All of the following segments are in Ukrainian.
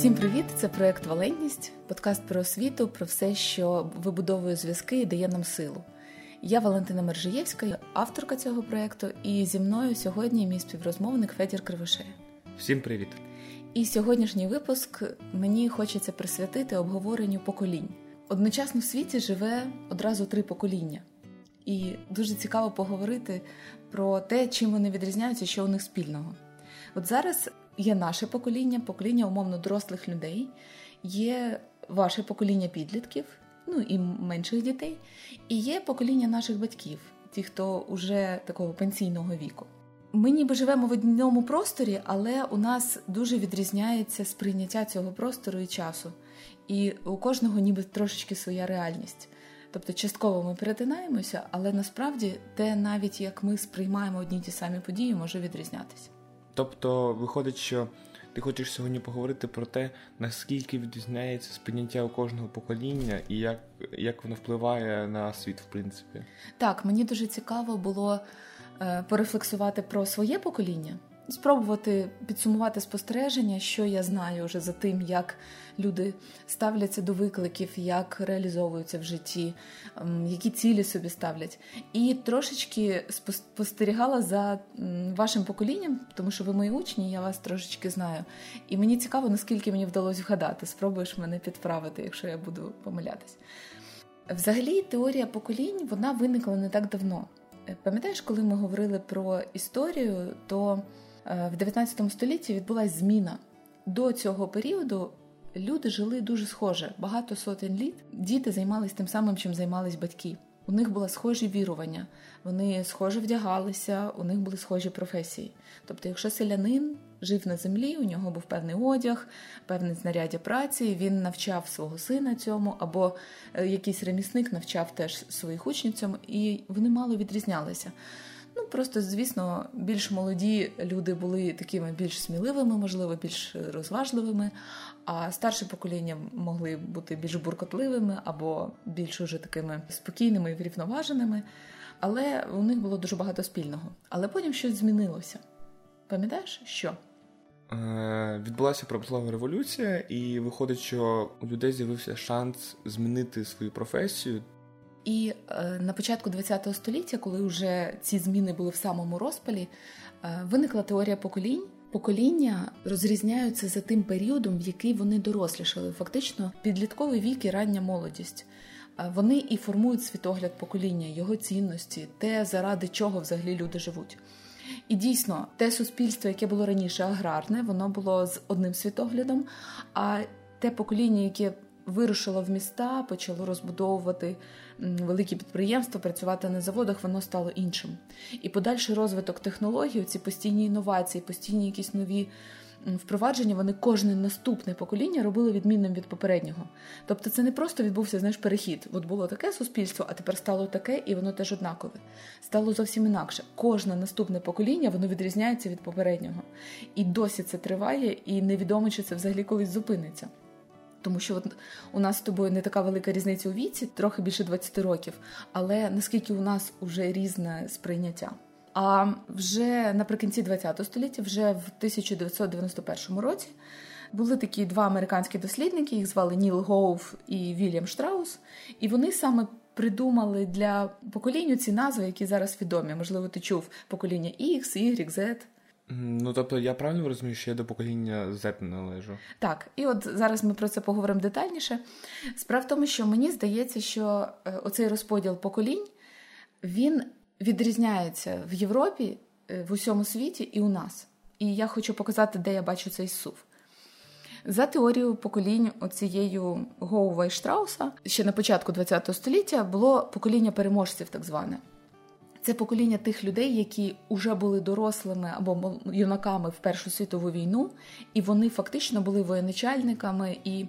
Всім привіт! Це проект Валентність, подкаст про освіту, про все, що вибудовує зв'язки і дає нам силу. Я Валентина Мержиєвська, авторка цього проекту, і зі мною сьогодні мій співрозмовник Федір Кривошея. Всім привіт! І сьогоднішній випуск мені хочеться присвятити обговоренню поколінь. Одночасно в світі живе одразу три покоління, і дуже цікаво поговорити про те, чим вони відрізняються, що у них спільного. От зараз є наше покоління, покоління умовно дорослих людей, є ваше покоління підлітків, ну і менших дітей, і є покоління наших батьків, ті, хто вже такого пенсійного віку. Ми ніби живемо в одному просторі, але у нас дуже відрізняється сприйняття цього простору і часу. І у кожного ніби трошечки своя реальність. Тобто, частково ми перетинаємося, але насправді те, навіть як ми сприймаємо одні ті самі події, може відрізнятися. Тобто, виходить, що ти хочеш сьогодні поговорити про те, наскільки відрізняється сприйняття у кожного покоління і як як воно впливає на світ, в принципі. Так, мені дуже цікаво було е, порефлексувати про своє покоління спробувати підсумувати спостереження, що я знаю вже за тим, як люди ставляться до викликів, як реалізовуються в житті, ем, які цілі собі ставлять. І трошечки спостерігала за вашим поколінням, тому що ви мої учні, я вас трошечки знаю. І мені цікаво, наскільки мені вдалося вгадати. Спробуєш мене підправити, якщо я буду помилятись. Взагалі, теорія поколінь вона виникла не так давно. Пам'ятаєш, коли ми говорили про історію, то Е, в 19 столітті відбулася зміна. До цього періоду люди жили дуже схоже. Багато сотень літ діти займалися тим самим, чим займались батьки. У них були схожі вірування, вони схоже вдягалися, у них були схожі професії. Тобто, якщо селянин жив на землі, у нього був певний одяг, певне знаряддя праці, він навчав свого сина цьому, або е, якийсь ремісник навчав теж своїх учнів цьому, і вони мало відрізнялися. Ну просто, звісно, більш молоді люди були такими більш сміливими, можливо, більш розважливими, а старше покоління могли бути більш буркотливими або більш уже такими спокійними і врівноваженими. Але у них було дуже багато спільного. Але потім щось змінилося. Пам'ятаєш, що? Е, відбулася промислова революція, і виходить, що у людей з'явився шанс змінити свою професію. І е, на початку ХХ століття, коли вже ці зміни були в самому розпалі, е, виникла теорія поколінь. Покоління розрізняються за тим періодом, в який вони дорослішали. Фактично, підлітковий вік і рання молодість. Е, вони і формують світогляд покоління, його цінності, те, заради чого взагалі люди живуть. І дійсно, те суспільство, яке було раніше аграрне, воно було з одним світоглядом. А те покоління, яке вирушило в міста, почало розбудовувати великі підприємства, працювати на заводах, воно стало іншим. І подальший розвиток технологій, ці постійні інновації, постійні якісь нові. Впровадження вони кожне наступне покоління робили відмінним від попереднього. Тобто це не просто відбувся знаєш, перехід. От було таке суспільство, а тепер стало таке, і воно теж однакове. Стало зовсім інакше. Кожне наступне покоління воно відрізняється від попереднього. І досі це триває, і невідомо, чи це взагалі колись зупиниться. Тому що от у нас з тобою не така велика різниця у віці, трохи більше 20 років, але наскільки у нас вже різне сприйняття. А вже наприкінці ХХ століття, вже в 1991 році, були такі два американські дослідники, їх звали Ніл Гоув і Вільям Штраус, і вони саме придумали для покоління ці назви, які зараз відомі. Можливо, ти чув покоління X, Y, Z. Ну, тобто, я правильно розумію, що я до покоління Z належу? Так, і от зараз ми про це поговоримо детальніше. Справа в тому, що мені здається, що е, оцей розподіл поколінь він відрізняється в Європі, е, в усьому світі і у нас. І я хочу показати, де я бачу цей сув. За теорією поколінь оцією Гоува і Штрауса ще на початку ХХ століття було покоління переможців, так зване. Це покоління тих людей, які вже були дорослими або юнаками в Першу світову війну, і вони фактично були воєначальниками і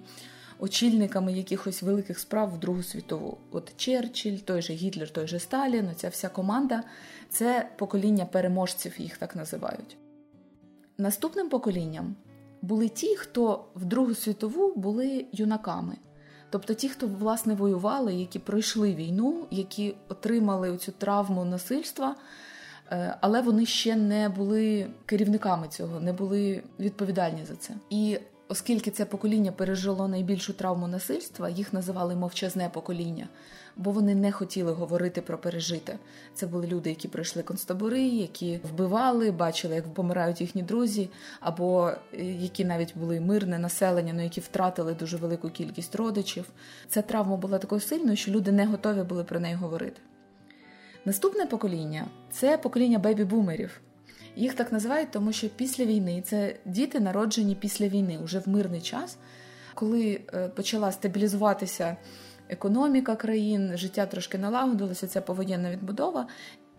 очільниками якихось великих справ в Другу світову. От Черчилль, той же Гітлер, той же Сталін, ця вся команда це покоління переможців, їх так називають. Наступним поколінням були ті, хто в Другу світову були юнаками. Тобто ті, хто власне воювали, які пройшли війну, які отримали цю травму насильства, е, але вони ще не були керівниками цього, не були відповідальні за це. І оскільки це покоління пережило найбільшу травму насильства, їх називали мовчазне покоління, бо вони не хотіли говорити про пережите. Це були люди, які пройшли концтабори, які вбивали, бачили, як помирають їхні друзі, або е, які навіть були мирне населення, але які втратили дуже велику кількість родичів. Ця травма була такою сильною, що люди не готові були про неї говорити. Наступне покоління це покоління бебі-бумерів. Їх так називають, тому що після війни це діти, народжені після війни, уже в мирний час, коли е, почала стабілізуватися економіка країн, життя трошки налагодилося, ця повоєнна відбудова.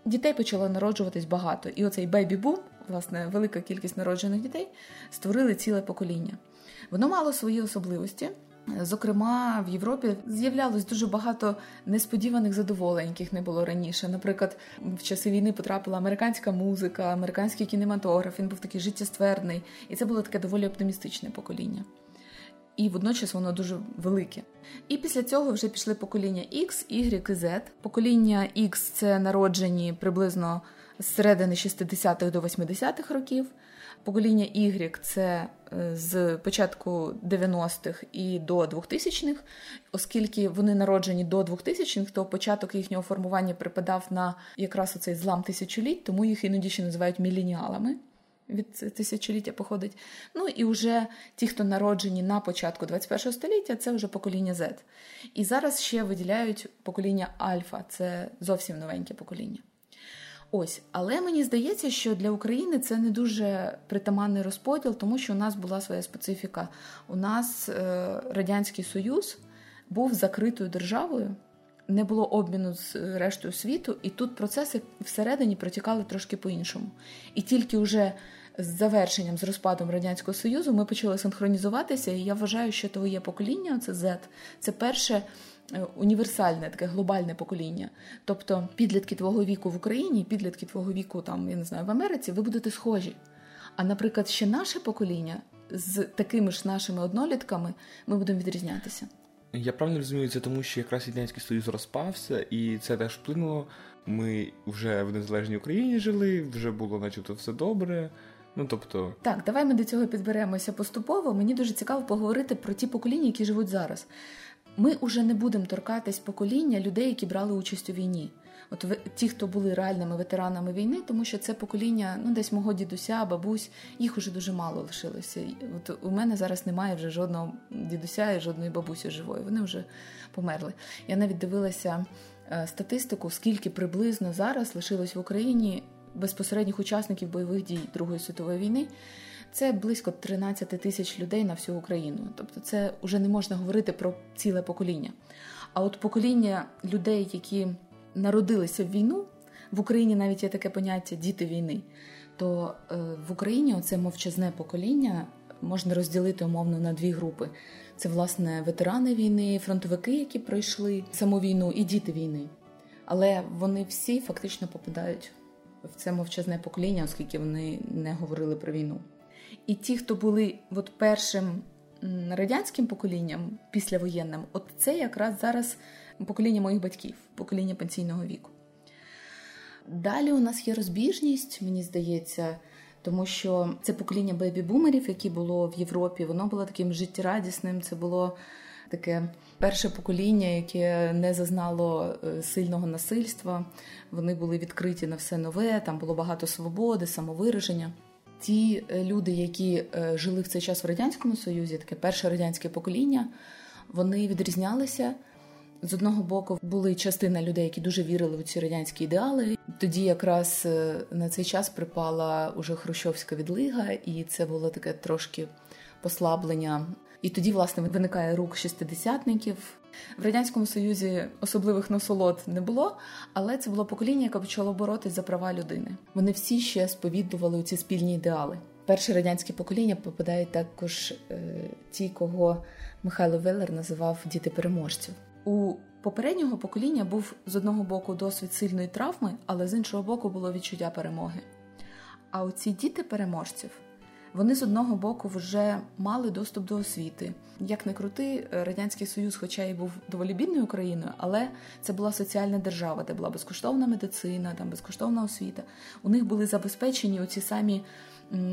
Дітей почало народжуватись багато. І оцей бейбі-бум, власне, велика кількість народжених дітей, створили ціле покоління. Воно мало свої особливості. Зокрема, в Європі з'являлось дуже багато несподіваних задоволень, яких не було раніше. Наприклад, в часи війни потрапила американська музика, американський кінематограф. Він був такий життєстверний, і це було таке доволі оптимістичне покоління. І водночас воно дуже велике. І після цього вже пішли покоління X, Y і Z. Покоління X – це народжені приблизно з середини 60-х до 80-х років. Покоління Y це з початку 90-х і до 2000-х, оскільки вони народжені до 2000-х, то початок їхнього формування припадав на якраз оцей злам тисячоліть, тому їх іноді ще називають міленіалами. Від тисячоліття походить. Ну і вже ті, хто народжені на початку 21 століття, це вже покоління Z. І зараз ще виділяють покоління Альфа, це зовсім новеньке покоління. Ось, але мені здається, що для України це не дуже притаманний розподіл, тому що у нас була своя специфіка. У нас е, Радянський Союз був закритою державою, не було обміну з рештою світу, і тут процеси всередині протікали трошки по-іншому. І тільки вже з завершенням, з розпадом Радянського Союзу, ми почали синхронізуватися, і я вважаю, що твоє покоління, це Z, це перше. Е, універсальне таке глобальне покоління. Тобто підлітки твого віку в Україні, підлітки твого віку там, я не знаю, в Америці, ви будете схожі. А, наприклад, ще наше покоління з такими ж нашими однолітками ми будемо відрізнятися. Я правильно розумію, це тому, що якраз Радянський Союз розпався, і це теж вплинуло. Ми вже в незалежній Україні жили, вже було, начебто, все добре. Ну тобто, так, давай ми до цього підберемося поступово. Мені дуже цікаво поговорити про ті покоління, які живуть зараз ми вже не будемо торкатись покоління людей, які брали участь у війні. От ті, хто були реальними ветеранами війни, тому що це покоління, ну десь мого дідуся, бабусь, їх уже дуже мало лишилося. От у мене зараз немає вже жодного дідуся і жодної бабусі живої. Вони вже померли. Я навіть дивилася е, статистику, скільки приблизно зараз лишилось в Україні безпосередніх учасників бойових дій Другої світової війни. Це близько 13 тисяч людей на всю Україну. Тобто, це вже не можна говорити про ціле покоління. А от покоління людей, які народилися в війну, в Україні навіть є таке поняття діти війни. То е, в Україні це мовчазне покоління можна розділити умовно на дві групи: це власне ветерани війни, фронтовики, які пройшли саму війну, і діти війни. Але вони всі фактично попадають в це мовчазне покоління, оскільки вони не говорили про війну. І ті, хто були от першим радянським поколінням післявоєнним, от це якраз зараз покоління моїх батьків, покоління пенсійного віку. Далі у нас є розбіжність, мені здається, тому що це покоління бебі-бумерів, яке було в Європі, воно було таким життєрадісним. Це було таке перше покоління, яке не зазнало е, сильного насильства. Вони були відкриті на все нове, там було багато свободи, самовираження ті е, люди, які е, жили в цей час в радянському союзі, таке перше радянське покоління, вони відрізнялися. З одного боку були частина людей, які дуже вірили в ці радянські ідеали. Тоді якраз на цей час припала уже Хрущовська відлига, і це було таке трошки послаблення. І тоді, власне, виникає рух шістидесятників, в радянському союзі особливих насолод не було, але це було покоління, яке почало боротись за права людини. Вони всі ще сповідували ці спільні ідеали. Перше радянське покоління попадають також е, ті, кого Михайло Веллер називав діти переможців. У попереднього покоління був з одного боку досвід сильної травми, але з іншого боку було відчуття перемоги. А оці діти переможців вони з одного боку вже мали доступ до освіти. Як не крути, радянський союз, хоча й був доволі бідною країною, але це була соціальна держава, де була безкоштовна медицина, там безкоштовна освіта. У них були забезпечені оці самі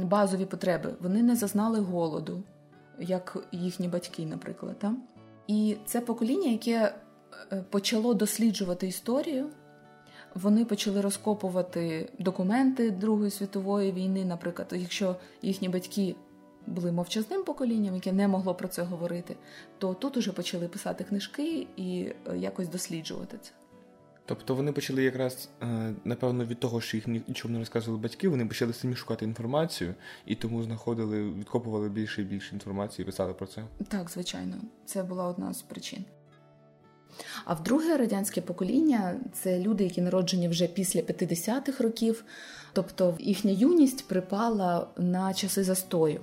базові потреби. Вони не зазнали голоду. як їхні батьки, наприклад. Так? І це покоління, яке е, почало досліджувати історію. Вони почали розкопувати документи Другої світової війни, наприклад, якщо їхні батьки були мовчазним поколінням, яке не могло про це говорити, то тут уже почали писати книжки і е, якось досліджувати це. Тобто вони почали якраз, е, напевно, від того, що їх нічого не розказували батьки, вони почали самі шукати інформацію і тому знаходили, відкопували більше і більше інформації і писали про це. Так, звичайно, це була одна з причин. А в друге радянське покоління це люди, які народжені вже після 50-х років, тобто їхня юність припала на часи застою.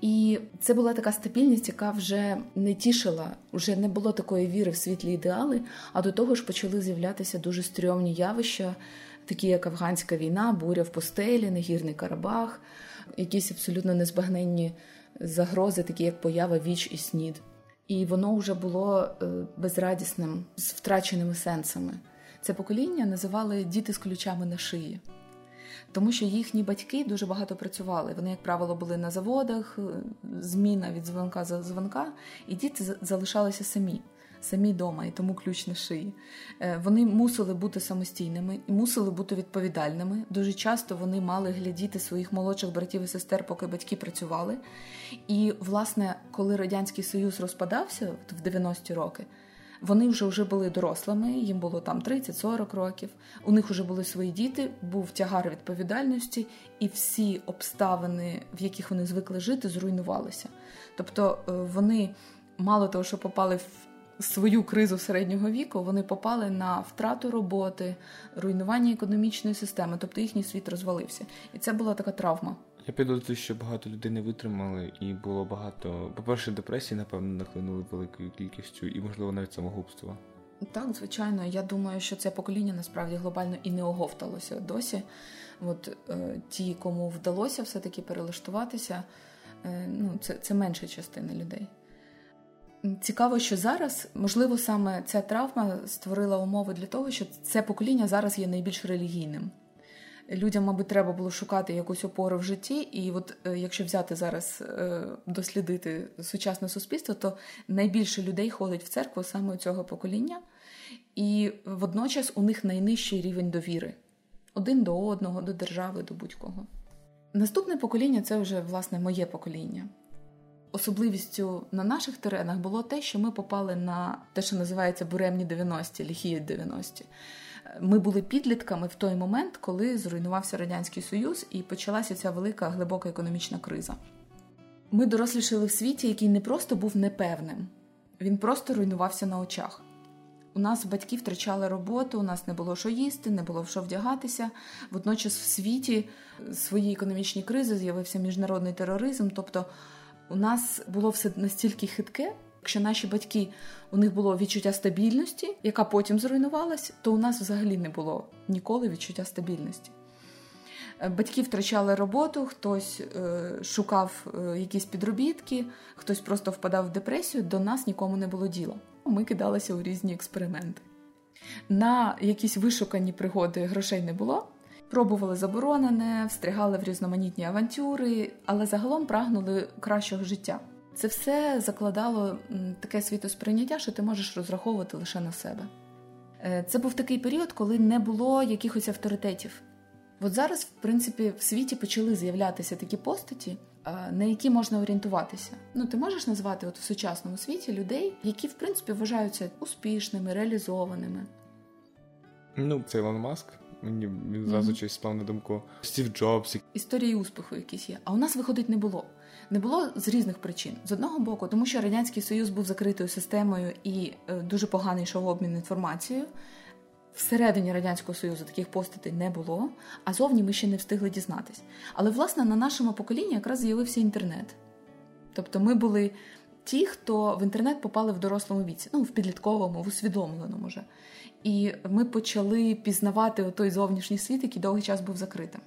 І це була така стабільність, яка вже не тішила, вже не було такої віри в світлі ідеали, а до того ж почали з'являтися дуже стрьомні явища, такі як афганська війна, буря в постелі, негірний Карабах, якісь абсолютно незбагненні загрози, такі як поява віч і снід. І воно вже було е, безрадісним, з втраченими сенсами. Це покоління називали діти з ключами на шиї тому що їхні батьки дуже багато працювали. Вони, як правило, були на заводах, е, зміна від дзвонка за дзвонка, і діти залишалися самі. Самі вдома, і тому ключ на шиї. Е, вони мусили бути самостійними і мусили бути відповідальними. Дуже часто вони мали глядіти своїх молодших братів і сестер, поки батьки працювали. І, власне, коли Радянський Союз розпадався в 90-ті роки, вони вже вже були дорослими, їм було там 30-40 років. У них вже були свої діти, був тягар відповідальності, і всі обставини, в яких вони звикли жити, зруйнувалися. Тобто е, вони мало того, що попали в свою кризу середнього віку, вони попали на втрату роботи, руйнування економічної системи, тобто їхній світ розвалився. І це була така травма. Я підозрюю, що багато людей не витримали, і було багато. По-перше, депресії, напевно, нахлинули великою кількістю, і, можливо, навіть самогубства. Так, звичайно. Я думаю, що це покоління насправді глобально і не оговталося досі. От е, ті, кому вдалося все-таки перелаштуватися, е, ну, це, це менша частина людей. Цікаво, що зараз, можливо, саме ця травма створила умови для того, що це покоління зараз є найбільш релігійним людям, мабуть, треба було шукати якусь опору в житті. І от е, якщо взяти зараз е, дослідити сучасне суспільство, то найбільше людей ходить в церкву саме цього покоління, і водночас у них найнижчий рівень довіри один до одного, до держави, до будь-кого. Наступне покоління це вже власне моє покоління. Особливістю на наших теренах було те, що ми попали на те, що називається буремні 90-ті, ліхі 90-ті. Ми були підлітками в той момент, коли зруйнувався Радянський Союз і почалася ця велика глибока економічна криза. Ми дорослішали в світі, який не просто був непевним, він просто руйнувався на очах. У нас батьки втрачали роботу, у нас не було що їсти, не було в що вдягатися. Водночас в світі свої економічні кризи з'явився міжнародний тероризм. Тобто у нас було все настільки хитке, Якщо наші батьки у них було відчуття стабільності, яка потім зруйнувалась, то у нас взагалі не було ніколи відчуття стабільності. Е, батьки втрачали роботу, хтось е, шукав е, якісь підробітки, хтось просто впадав в депресію, до нас нікому не було діла. Ми кидалися у різні експерименти. На якісь вишукані пригоди грошей не було. Пробували заборонене, встрягали в різноманітні авантюри, але загалом прагнули кращого життя. Це все закладало таке світосприйняття, що ти можеш розраховувати лише на себе. Е, це був такий період, коли не було якихось авторитетів. От зараз, в принципі, в світі почали з'являтися такі постаті, на які можна орієнтуватися. Ну, ти можеш назвати от в сучасному світі людей, які, в принципі, вважаються успішними, реалізованими. Ну, це Ілон Маск. Мені він зразу mm-hmm. щось спав на думку. Стів Джобс. Історії успіху якісь є. А у нас виходить не було. Не було з різних причин. З одного боку, тому що Радянський Союз був закритою системою і е, дуже поганий йшов обмін інформацією. Всередині Радянського Союзу таких постатей не було, а зовні ми ще не встигли дізнатись. Але, власне, на нашому поколінні якраз з'явився інтернет. Тобто ми були ті, хто в інтернет попали в дорослому віці, ну, в підлітковому, в усвідомленому вже. І ми почали пізнавати той зовнішній світ, який довгий час був закритим.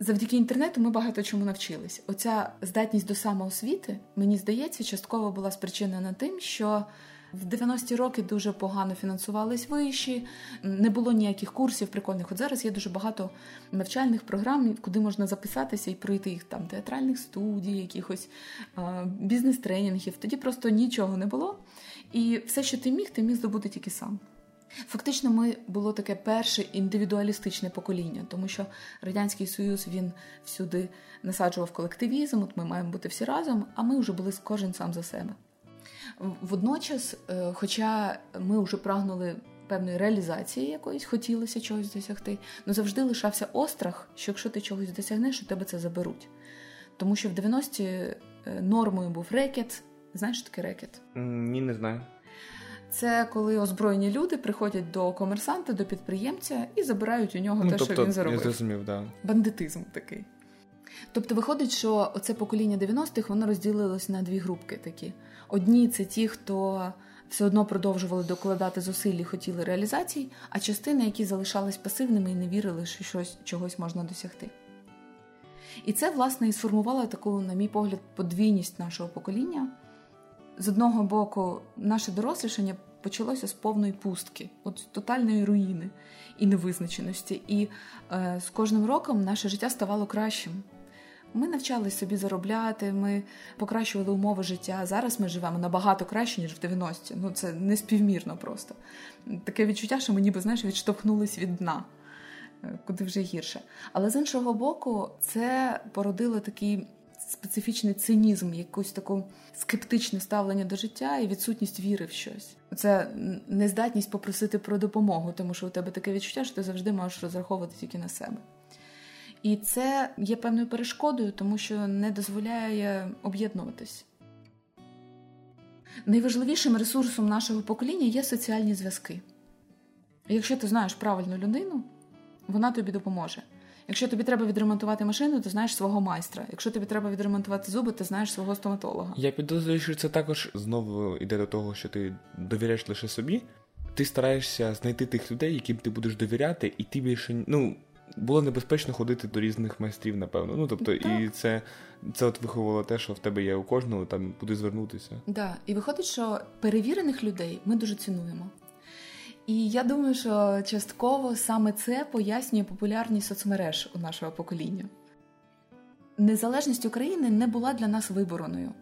Завдяки інтернету ми багато чому навчились. Оця здатність до самоосвіти, мені здається, частково була спричинена тим, що В 90-ті роки дуже погано фінансувались виші, не було ніяких курсів прикольних. От зараз є дуже багато навчальних програм, куди можна записатися і пройти їх там театральних студій, якихось бізнес-тренінгів. Тоді просто нічого не було. І все, що ти міг, ти міг здобути тільки сам. Фактично, ми було таке перше індивідуалістичне покоління, тому що радянський союз він всюди насаджував колективізм. От ми маємо бути всі разом, а ми вже були кожен сам за себе. Водночас, е, хоча ми вже прагнули певної реалізації якоїсь, хотілося чогось досягти, але завжди лишався острах, що якщо ти чогось досягнеш, у тебе це заберуть. Тому що в 90-ті е, нормою був рекет. Знаєш, що таке рекет? Ні, не знаю. Це коли озброєні люди приходять до комерсанта, до підприємця і забирають у нього ну, те, тобто, що він заробив. Я зрозумів, да. Бандитизм такий. Тобто, виходить, що оце покоління 90-х воно розділилось на дві групки такі. Одні це ті, хто все одно продовжували докладати зусиль і хотіли реалізацій, а частина, які залишались пасивними і не вірили, що щось чогось можна досягти. І це, власне, і сформувало таку, на мій погляд, подвійність нашого покоління. З одного боку, наше дорослішання почалося з повної пустки, от тотальної руїни і невизначеності. І е, з кожним роком наше життя ставало кращим. Ми навчалися собі заробляти, ми покращували умови життя. Зараз ми живемо набагато краще, ніж в 90-ті. Ну це неспівмірно просто. Таке відчуття, що ми ніби знаєш, відштовхнулись від дна, е, куди вже гірше. Але з іншого боку, це породило такий специфічний цинізм, якусь таку скептичне ставлення до життя і відсутність віри в щось. Це нездатність попросити про допомогу, тому що у тебе таке відчуття, що ти завжди можеш розраховувати тільки на себе. І це є певною перешкодою, тому що не дозволяє об'єднуватись. Найважливішим ресурсом нашого покоління є соціальні зв'язки. Якщо ти знаєш правильну людину, вона тобі допоможе. Якщо тобі треба відремонтувати машину, ти знаєш свого майстра. Якщо тобі треба відремонтувати зуби, ти знаєш свого стоматолога. Я підозрюю, що це також знову йде до того, що ти довіряєш лише собі. Ти стараєшся знайти тих людей, яким ти будеш довіряти, і ти більше ну було небезпечно ходити до різних майстрів, напевно. Ну тобто, так. і це це от виховувало те, що в тебе є у кожного, там куди звернутися. Да, і виходить, що перевірених людей ми дуже цінуємо. І я думаю, що частково саме це пояснює популярність соцмереж у нашого покоління. Незалежність України не була для нас вибороною.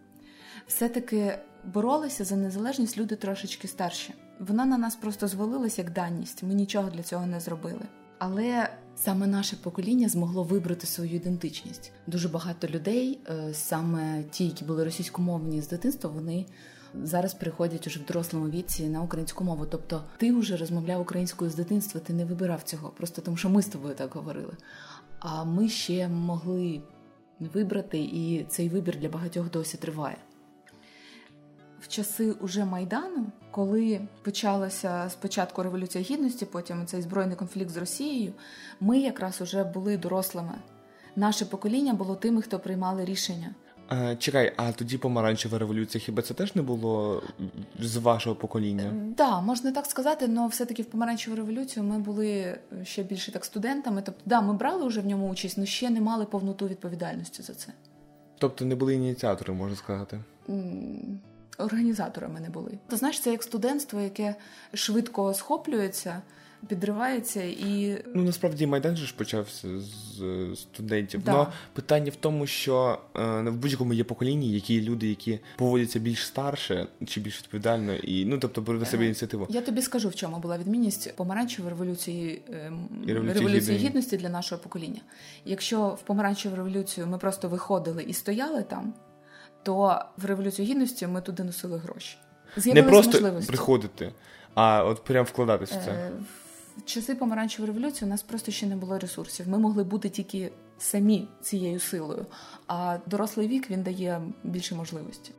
Все-таки боролися за незалежність люди трошечки старші. Вона на нас просто звалилась як даність. Ми нічого для цього не зробили. Але саме наше покоління змогло вибрати свою ідентичність. Дуже багато людей, е, саме ті, які були російськомовні з дитинства, вони зараз приходять уже в дорослому віці на українську мову. Тобто, ти вже розмовляв українською з дитинства, ти не вибирав цього, просто тому що ми з тобою так говорили. А ми ще могли вибрати, і цей вибір для багатьох досі триває. В часи уже Майдану, коли почалася спочатку Революція Гідності, потім цей збройний конфлікт з Росією, ми якраз уже були дорослими. Наше покоління було тими, хто приймали рішення. А, Чекай, а тоді помаранчева революція, хіба це теж не було з вашого покоління? Так, да, можна так сказати, але все-таки в помаранчеву революцію ми були ще більше так студентами. Тобто, да, ми брали вже в ньому участь, але ще не мали повноту відповідальності за це. Тобто не були ініціатори, можна сказати? Організаторами не були. Ти знаєш, це як студентство, яке швидко схоплюється підривається і. Ну насправді майдан же ж почався з студентів. Да. Но питання в тому, що е, в будь-якому є поколінні, які люди, які поводяться більш старше чи більш відповідально, і ну тобто беруть на себе е, ініціативу. Я тобі скажу, в чому була відмінність помаранчевої революції е, і революції, революції гідності для нашого покоління. Якщо в помаранчеву революцію ми просто виходили і стояли там, то в революцію гідності ми туди носили гроші. Не просто можливості. приходити, а от прям вкладатися в це. Часи помаранчевої революції у нас просто ще не було ресурсів. Ми могли бути тільки самі цією силою, а дорослий вік він дає більше можливості.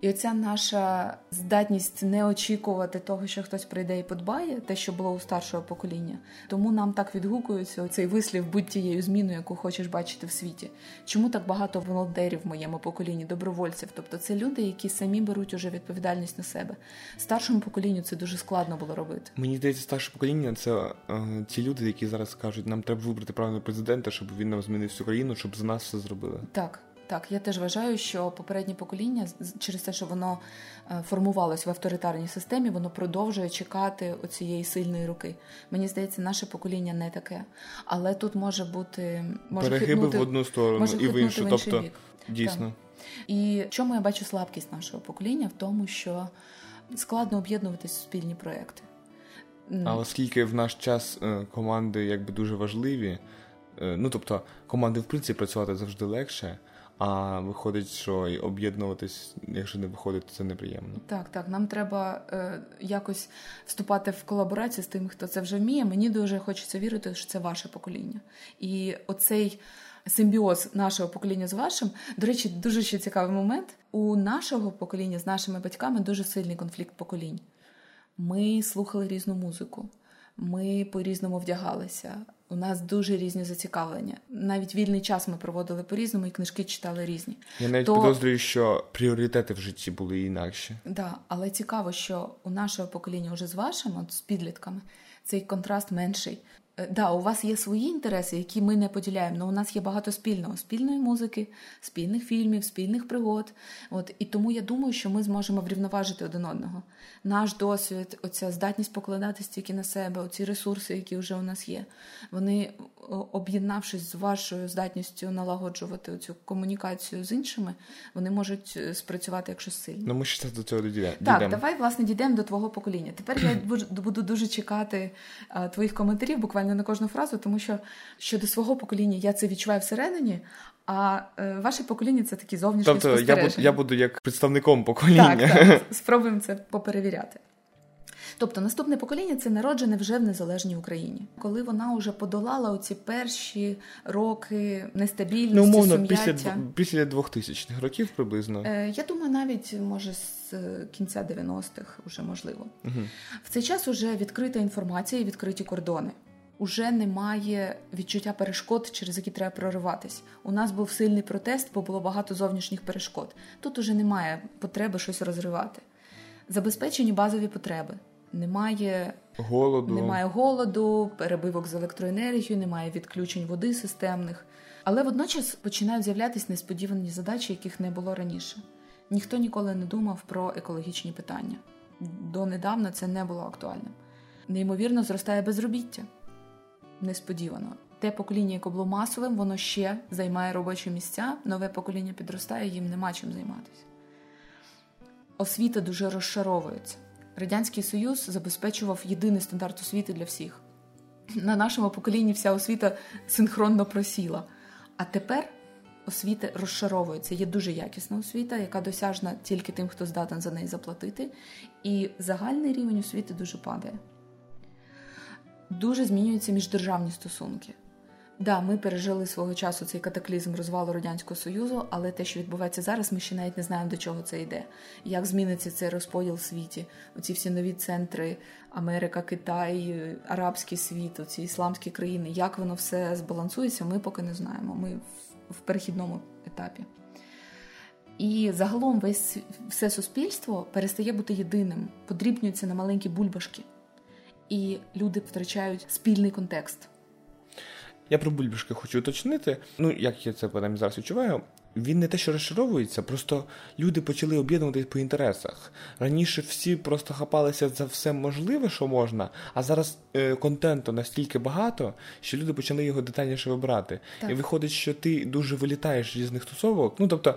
І оця наша здатність не очікувати того, що хтось прийде і подбає, те, що було у старшого покоління. Тому нам так відгукується цей вислів будь тією зміною, яку хочеш бачити в світі. Чому так багато волонтерів в моєму поколінні, добровольців? Тобто це люди, які самі беруть уже відповідальність на себе. Старшому поколінню це дуже складно було робити. Мені здається, старше покоління це е, ті люди, які зараз кажуть, нам треба вибрати правильного президента, щоб він нам змінив всю країну, щоб за нас все зробили. Так. Так, я теж вважаю, що попереднє покоління через те, що воно е, формувалось в авторитарній системі, воно продовжує чекати оцієї сильної руки. Мені здається, наше покоління не таке. Але тут може бути може перегиби хитнути, в одну сторону може і в іншу. В тобто, бік. дійсно. Так. І в чому я бачу слабкість нашого покоління? В тому, що складно об'єднуватись в спільні проекти. А оскільки в наш час е, команди якби дуже важливі, е, ну тобто команди в принципі працювати завжди легше. А виходить, що і об'єднуватись, якщо не виходить, це неприємно. Так, так. Нам треба е, якось вступати в колаборацію з тим, хто це вже вміє. Мені дуже хочеться вірити, що це ваше покоління. І оцей симбіоз нашого покоління з вашим. До речі, дуже ще цікавий момент. У нашого покоління з нашими батьками дуже сильний конфлікт поколінь. Ми слухали різну музику, ми по-різному вдягалися. У нас дуже різні зацікавлення. Навіть вільний час ми проводили по-різному, і книжки читали різні. Я навіть То... підозрюю, що пріоритети в житті були інакші. Так, да, але цікаво, що у нашого покоління вже з вашим, от з підлітками, цей контраст менший. Е, да, у вас є свої інтереси, які ми не поділяємо, але у нас є багато спільного, спільної музики, спільних фільмів, спільних пригод. От І тому я думаю, що ми зможемо врівноважити один одного. Наш досвід, оця здатність покладатись тільки на себе, оці ресурси, які вже у нас є, вони, об'єднавшись з вашою здатністю налагоджувати цю комунікацію з іншими, вони можуть е, спрацювати якщо сильно. Ну ми ще до цього дійдемо. Так, давай власне дійдемо до твого покоління. Тепер я буду дуже чекати а, твоїх коментарів, буквально на кожну фразу, тому що щодо свого покоління я це відчуваю всередині. А е, ваше покоління це такі зовнішні тобто, спостереження. я буду, я буду як представником покоління. Так, так, спробуємо це поперевіряти. Тобто наступне покоління це народжене вже в незалежній Україні, коли вона вже подолала оці перші роки нестабільності, ну, умовно, сум'яття. після після 2000-х років приблизно. Е, Я думаю, навіть може з кінця 90-х вже можливо. Угу. В цей час вже відкрита інформація і відкриті кордони уже немає відчуття перешкод, через які треба прориватись. У нас був сильний протест, бо було багато зовнішніх перешкод. Тут уже немає потреби щось розривати. Забезпечені базові потреби. Немає голоду, немає голоду, перебивок з електроенергією, немає відключень води системних. Але водночас починають з'являтися несподівані задачі, яких не було раніше. Ніхто ніколи не думав про екологічні питання. Донедавна це не було актуальним. Неймовірно, зростає безробіття несподівано. Те покоління, яке було масовим, воно ще займає робочі місця, нове покоління підростає, їм нема чим займатися. Освіта дуже розшаровується. Радянський Союз забезпечував єдиний стандарт освіти для всіх. На нашому поколінні вся освіта синхронно просіла. А тепер освіта розшаровується. Є дуже якісна освіта, яка досяжна тільки тим, хто здатен за неї заплатити. І загальний рівень освіти дуже падає дуже змінюються міждержавні стосунки. Да, ми пережили свого часу цей катаклізм розвалу радянського союзу, але те, що відбувається зараз, ми ще навіть не знаємо до чого це йде. Як зміниться цей розподіл в світі? Оці всі нові центри Америка, Китай, Арабський світ, оці ісламські країни. Як воно все збалансується, ми поки не знаємо. Ми в перехідному етапі. І загалом весь все суспільство перестає бути єдиним, подрібнюється на маленькі бульбашки і люди втрачають спільний контекст. Я про бульбашки хочу уточнити. Ну, як я це принаймні зараз відчуваю, він не те, що розшаровується, просто люди почали об'єднуватись по інтересах. Раніше всі просто хапалися за все можливе, що можна, а зараз е, контенту настільки багато, що люди почали його детальніше вибрати. Так. І виходить, що ти дуже вилітаєш з різних тусовок. Ну тобто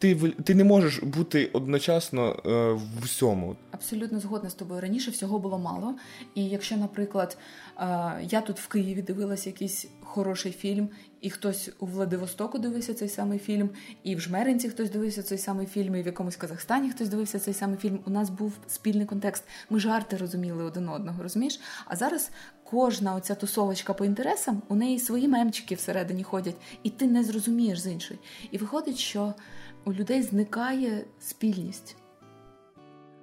ти ти не можеш бути одночасно е, в всьому. Абсолютно згодна з тобою. Раніше всього було мало. І якщо, наприклад, е, я тут в Києві дивилася якийсь хороший фільм, і хтось у Владивостоку дивився цей самий фільм, і в Жмеринці хтось дивився цей самий фільм, і в якомусь Казахстані хтось дивився цей самий фільм. У нас був спільний контекст. Ми жарти розуміли один одного, розумієш? А зараз кожна оця тусовочка по інтересам, у неї свої мемчики всередині ходять, і ти не зрозумієш з іншої. І виходить, що у людей зникає спільність.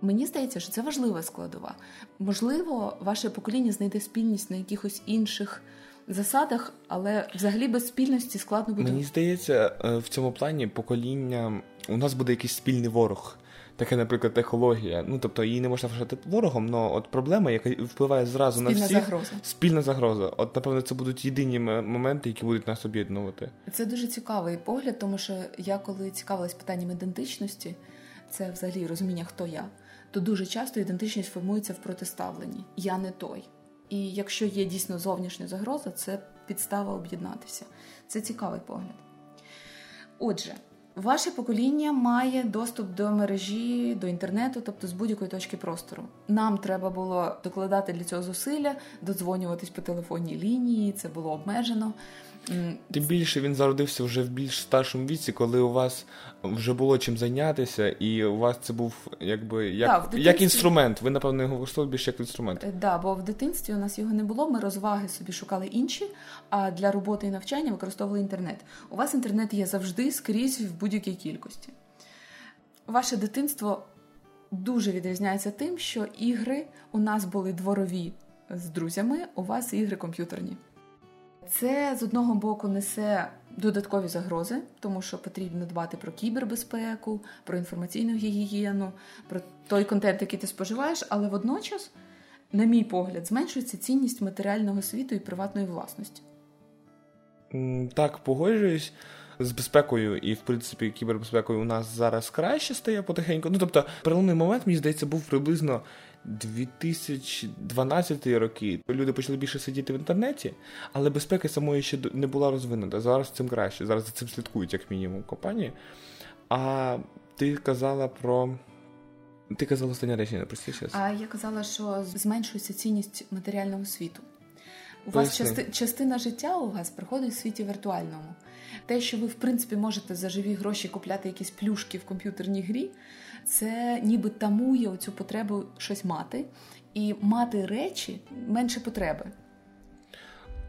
Мені здається, що це важлива складова. Можливо, ваше покоління знайде спільність на якихось інших засадах, але взагалі без спільності складно буде. Мені здається, е, в цьому плані покоління у нас буде якийсь спільний ворог. Таке, наприклад, екологія. Ну тобто її не можна вважати ворогом, але от проблема, яка впливає зразу спільна на всіх загроза. спільна загроза. От напевно, це будуть єдині моменти, які будуть нас об'єднувати. Це дуже цікавий погляд, тому що я коли цікавилась питанням ідентичності, це взагалі розуміння, хто я, то дуже часто ідентичність формується в протиставленні Я не той. І якщо є дійсно зовнішня загроза, це підстава об'єднатися. Це цікавий погляд. Отже, ваше покоління має доступ до мережі, до інтернету, тобто з будь-якої точки простору. Нам треба було докладати для цього зусилля, додзвонюватись по телефонній лінії, це було обмежено. Тим більше він зародився вже в більш старшому віці, коли у вас вже було чим зайнятися, і у вас це був якби як да, дитинстві... як інструмент. Ви, напевно, його використовували більше як інструмент. Так, е, да, бо в дитинстві у нас його не було. Ми розваги собі шукали інші, а для роботи і навчання використовували інтернет. У вас інтернет є завжди скрізь в будь-якій кількості. Ваше дитинство дуже відрізняється тим, що ігри у нас були дворові з друзями, у вас ігри комп'ютерні. Це з одного боку несе додаткові загрози, тому що потрібно дбати про кібербезпеку, про інформаційну гігієну, про той контент, який ти споживаєш, але водночас, на мій погляд, зменшується цінність матеріального світу і приватної власності. Так, погоджуюсь. З безпекою і, в принципі, кібербезпекою у нас зараз краще стає потихеньку. Ну тобто, переломний момент, мені здається, був приблизно 2012 роки люди почали більше сидіти в інтернеті, але безпека самої ще не була розвинена. Зараз цим краще. Зараз за цим слідкують, як мінімум, компанії. А ти казала про. Ти казала останнє речення, зараз. А я казала, що зменшується цінність матеріального світу. У вас части, частина життя у вас проходить в світі віртуальному. Те, що ви, в принципі, можете за живі гроші купляти якісь плюшки в комп'ютерній грі, це ніби тамує оцю потребу щось мати, і мати речі менше потреби.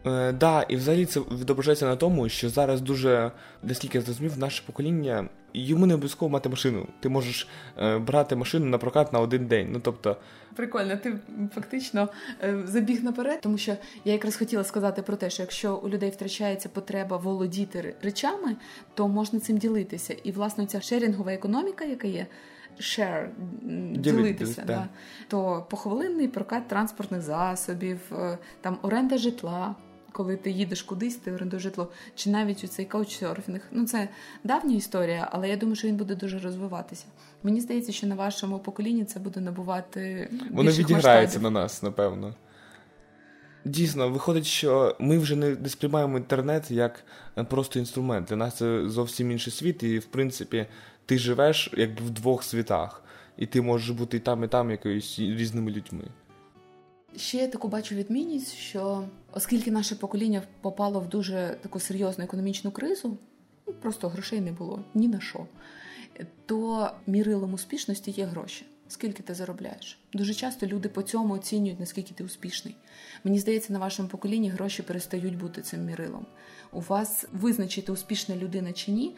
Е, да, і взагалі це відображається на тому, що зараз дуже, наскільки я зрозумів, наше покоління йому не обов'язково мати машину. Ти можеш е, брати машину на прокат на один день. Ну тобто, прикольно, ти фактично е, забіг наперед, тому що я якраз хотіла сказати про те, що якщо у людей втрачається потреба володіти речами, то можна цим ділитися. І власне ця шерінгова економіка, яка є share, ділитися, да. то похвилинний прокат транспортних засобів, е, там оренда житла. Коли ти їдеш кудись, ти орендуєш житло, чи навіть у цей каучсерфінг. Ну це давня історія, але я думаю, що він буде дуже розвиватися. Мені здається, що на вашому поколінні це буде набувати. Воно відіграється на нас, напевно. Дійсно, виходить, що ми вже не, сприймаємо інтернет як е, просто інструмент. Для нас це зовсім інший світ, і в принципі ти живеш якби в двох світах, і ти можеш бути і там, і там якоюсь різними людьми. Ще я таку бачу відмінність, що оскільки наше покоління попало в дуже таку серйозну економічну кризу, ну, просто грошей не було ні на що, то мірилом успішності є гроші. Скільки ти заробляєш? Дуже часто люди по цьому оцінюють, наскільки ти успішний. Мені здається, на вашому поколінні гроші перестають бути цим мірилом. У вас визначити, успішна людина чи ні,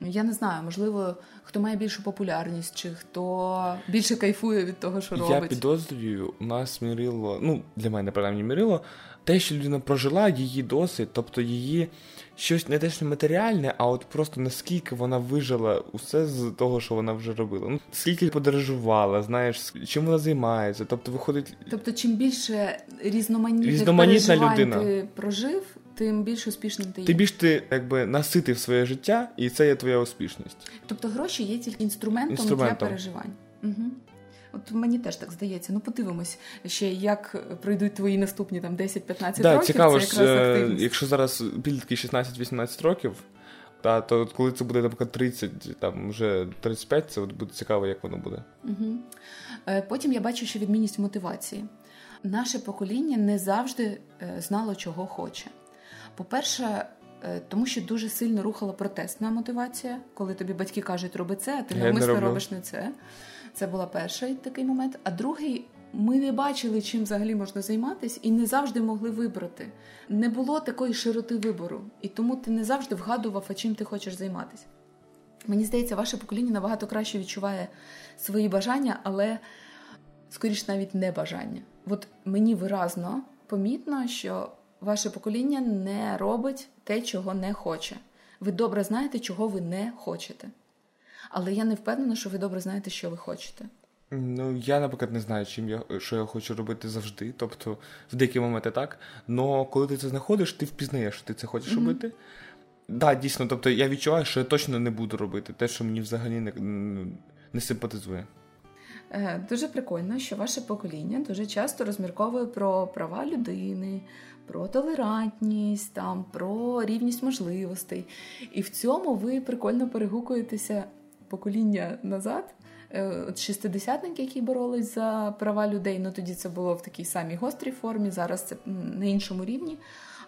я не знаю, можливо, хто має більшу популярність, чи хто більше кайфує від того, що робить. Я підозрюю, у нас мірило, ну для мене принаймні мірило, те, що людина прожила її досвід, тобто її щось не те, що матеріальне, а от просто наскільки вона вижила усе з того, що вона вже робила. Ну скільки подорожувала, знаєш, чим вона займається. Тобто, виходить, тобто, чим більше різноманітних різноманітна людина ти прожив тим більш успішним ти є. Ти більш ти якби наситив своє життя, і це є твоя успішність. Тобто гроші є тільки інструментом, інструментом. для переживань. Угу. От мені теж так здається. Ну подивимось ще, як пройдуть твої наступні там 10-15 да, років. Цікаво, це якраз е, активність. якщо зараз підлітки 16-18 років, та то коли це буде наприклад 30, там вже 35, це от буде цікаво, як воно буде. Угу. Потім я бачу, що відмінність мотивації. Наше покоління не завжди е, знало, чого хоче. По-перше, е, тому що дуже сильно рухала протестна мотивація, коли тобі батьки кажуть, роби це, а ти навмисно робиш не це. Це була перший такий момент. А другий, ми не бачили, чим взагалі можна займатися, і не завжди могли вибрати. Не було такої широти вибору, і тому ти не завжди вгадував, а чим ти хочеш займатися. Мені здається, ваше покоління набагато краще відчуває свої бажання, але скоріш навіть не бажання. От мені виразно помітно, що ваше покоління не робить те, чого не хоче. Ви добре знаєте, чого ви не хочете. Але я не впевнена, що ви добре знаєте, що ви хочете. Ну, я, наприклад, не знаю, чим я що я хочу робити завжди. Тобто, в деякі моменти так. Но коли ти це знаходиш, ти впізнаєш, що ти це хочеш mm-hmm. робити. Так, да, дійсно, тобто я відчуваю, що я точно не буду робити те, що мені взагалі не, не симпатизує. Е, дуже прикольно, що ваше покоління дуже часто розмірковує про права людини, про толерантність, там, про рівність можливостей. І в цьому ви прикольно перегукуєтеся покоління назад. Е, от шестидесятники, які боролись за права людей, ну тоді це було в такій самій гострій формі, зараз це на іншому рівні.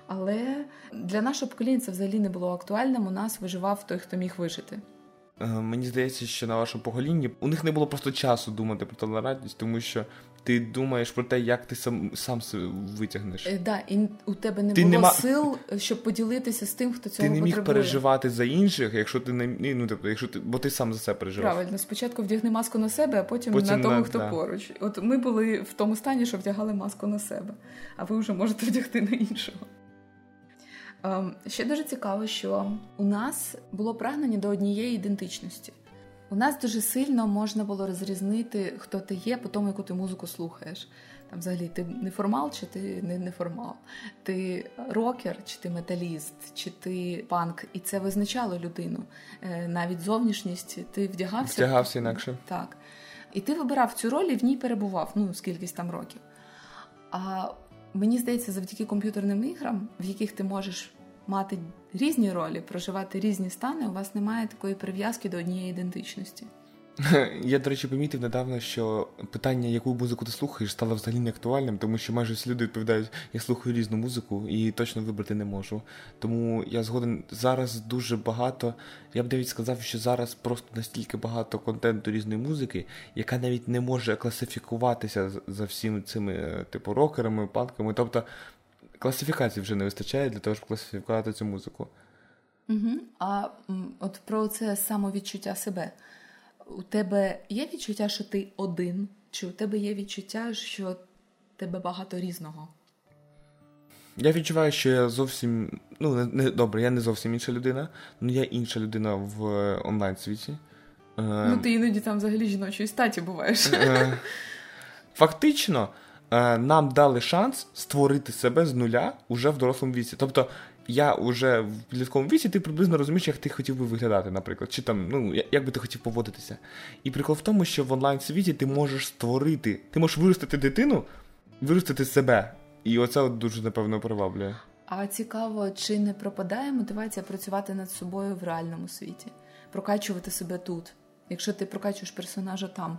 Але для нашого покоління це взагалі не було актуальним. У нас виживав той, хто міг вижити. Е, мені здається, що на вашому поколінні у них не було просто часу думати про толерантність, тому що ти думаєш про те, як ти сам сам витягнеш. Так, е, да, і у тебе не ти було нема... сил, щоб поділитися з тим, хто цього Ти не міг потребує. переживати за інших, якщо ти не ну, тобто, якщо ти, бо ти сам за це переживав. Правильно, спочатку вдягни маску на себе, а потім, потім на тому, на... хто да. поруч. От ми були в тому стані, що вдягали маску на себе, а ви вже можете вдягти на іншого. Ем, ще дуже цікаво, що у нас було прагнення до однієї ідентичності. У нас дуже сильно можна було розрізнити, хто ти є, по тому, яку ти музику слухаєш. Там, взагалі, ти неформал чи ти не неформал, ти рокер, чи ти металіст, чи ти панк, і це визначало людину. Е, навіть зовнішність ти вдягався Вдягався інакше. Так. І ти вибирав цю роль і в ній перебував, ну скількись там років. А Мені здається, завдяки комп'ютерним іграм, в яких ти можеш мати різні ролі, проживати різні стани, у вас немає такої прив'язки до однієї ідентичності. Я, до речі, помітив недавно, що питання, яку музику ти слухаєш, стало взагалі не актуальним, тому що майже всі люди відповідають, я слухаю різну музику і точно вибрати не можу. Тому я згоден зараз дуже багато. Я б навіть сказав, що зараз просто настільки багато контенту різної музики, яка навіть не може класифікуватися за всіми цими, е, типу, рокерами, панками. Тобто класифікації вже не вистачає для того, щоб класифікувати цю музику. Угу. А от про це самовідчуття себе у тебе є відчуття, що ти один? Чи у тебе є відчуття, що тебе багато різного? Я відчуваю, що я зовсім. Ну, не, не добре, я не зовсім інша людина, але я інша людина в онлайн світі. Ну, ти іноді там взагалі жіночої статі буваєш. Е, фактично, е, нам дали шанс створити себе з нуля уже в дорослому віці. Тобто, я вже в підлітковому віці, ти приблизно розумієш, як ти хотів би виглядати, наприклад, чи там, ну, як би ти хотів поводитися. І прикол в тому, що в онлайн світі ти можеш створити, ти можеш виростити дитину, виростити себе. І оце от дуже, напевно, приваблює. А цікаво, чи не пропадає мотивація працювати над собою в реальному світі, прокачувати себе тут, якщо ти прокачуєш персонажа там.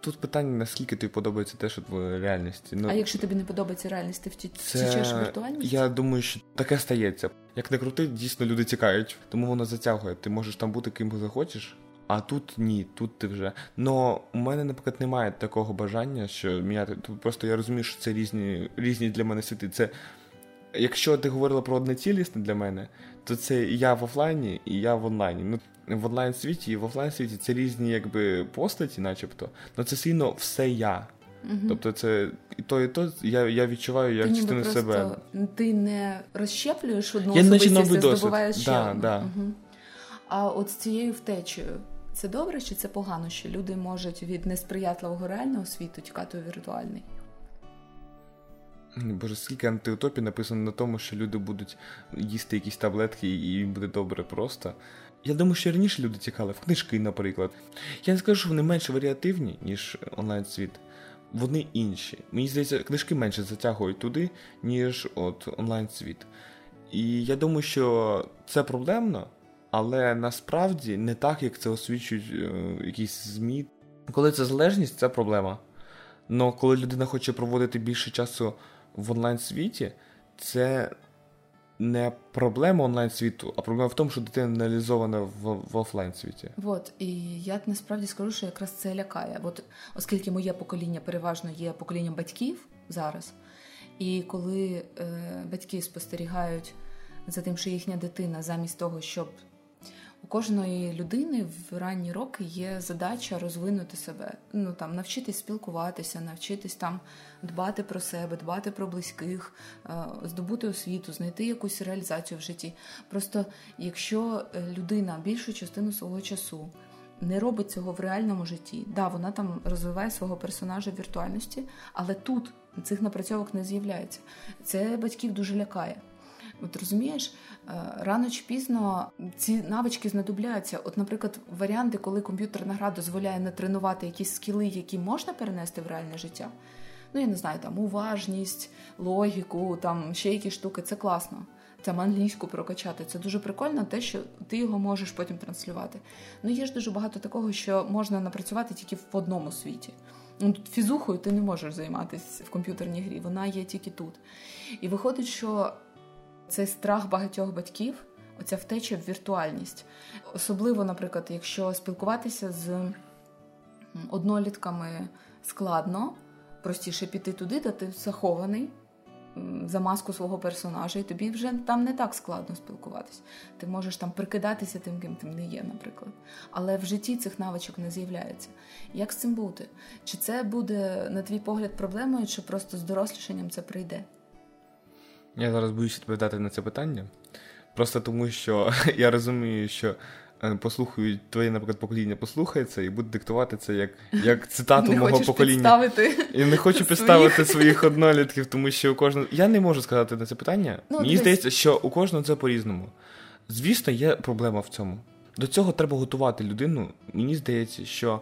Тут питання, наскільки тобі подобається те, що в реальності. Ну, А якщо тобі не подобається реальність, ти втічеш це... віртуальність? Я думаю, що таке стається. Як не крути, дійсно люди тікають, тому воно затягує. Ти можеш там бути ким захочеш, а тут ні, тут ти вже. Но у мене, наприклад, немає такого бажання, що міняти. Просто я розумію, що це різні різні для мене світи. Це Якщо ти говорила про одне цілісне для мене, то це я в офлайні і я в онлайні. Ну, в онлайн світі і в офлайн світі це різні якби постаті, начебто, але це сильно все я. Угу. Тобто, це і то, і то я я відчуваю як частину себе. Ти не розщеплюєш одну я особистість, а здобуваєш ще да, одну. Да. Угу. А от з цією втечею, це добре чи це погано, що люди можуть від несприятливого реального світу тікати у віртуальний? Боже, скільки антиутопій написано на тому, що люди будуть їсти якісь таблетки і їм буде добре просто. Я думаю, що раніше люди тікали в книжки, наприклад. Я не скажу, що вони менш варіативні, ніж онлайн-світ. Вони інші. Мені здається, книжки менше затягують туди, ніж от онлайн-світ. І я думаю, що це проблемно, але насправді не так, як це освічують е, якісь ЗМІ. Коли це залежність, це проблема. Але коли людина хоче проводити більше часу в онлайн-світі, це не проблема онлайн-світу, а проблема в тому, що дитина аналізована в, в офлайн-світі. От, і я насправді скажу, що якраз це лякає. От, оскільки моє покоління переважно є поколінням батьків зараз, і коли е, батьки спостерігають за тим, що їхня дитина замість того, щоб у кожної людини в ранні роки є задача розвинути себе, ну там навчитись спілкуватися, навчитись там дбати про себе, дбати про близьких, е, здобути освіту, знайти якусь реалізацію в житті. Просто якщо е, людина більшу частину свого часу не робить цього в реальному житті. Да, вона там розвиває свого персонажа в віртуальності, але тут цих напрацьовок не з'являється. Це батьків дуже лякає. От розумієш, е, рано чи пізно ці навички знадобляються. От, наприклад, варіанти, коли комп'ютерна гра дозволяє натренувати якісь скіли, які можна перенести в реальне життя. Ну, я не знаю, там уважність, логіку, там ще якісь штуки, це класно. Там англійську прокачати. Це дуже прикольно, те, що ти його можеш потім транслювати. Ну, є ж дуже багато такого, що можна напрацювати тільки в одному світі. Ну, тут Фізухою ти не можеш займатися в комп'ютерній грі, вона є тільки тут. І виходить, що цей страх багатьох батьків, оця втеча в віртуальність. Особливо, наприклад, якщо спілкуватися з однолітками складно, простіше піти туди, де ти захований за маску свого персонажа, і тобі вже там не так складно спілкуватися. Ти можеш там прикидатися тим, ким ти не є, наприклад. Але в житті цих навичок не з'являється. Як з цим бути? Чи це буде, на твій погляд, проблемою, чи просто з дорослішанням це прийде? Я зараз боюся відповідати на це питання. Просто тому, що я розумію, що е, послухають твоє, наприклад, покоління послухається і буде диктувати це як як цитату не мого покоління. Підставити і не хочу підставити своїх однолітків, тому що у кожного. Я не можу сказати на це питання. Ну, Мені десь... здається, що у кожного це по-різному. Звісно, є проблема в цьому. До цього треба готувати людину. Мені здається, що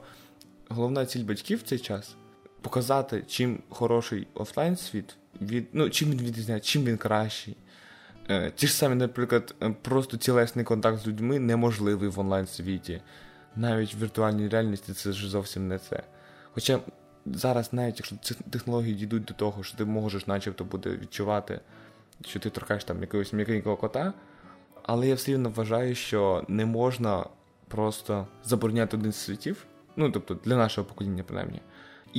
головна ціль батьків в цей час показати, чим хороший офлайн світ від, ну, чим він відрізняється, чим він кращий. Е, ті ж самі, наприклад, е, просто цілесний контакт з людьми неможливий в онлайн-світі. Навіть в віртуальній реальності це ж зовсім не це. Хоча зараз, навіть якщо технології дійдуть до того, що ти можеш начебто буде відчувати, що ти торкаєш там якогось м'якенького кота, але я все рівно вважаю, що не можна просто забороняти один з світів, ну тобто для нашого покоління, принаймні.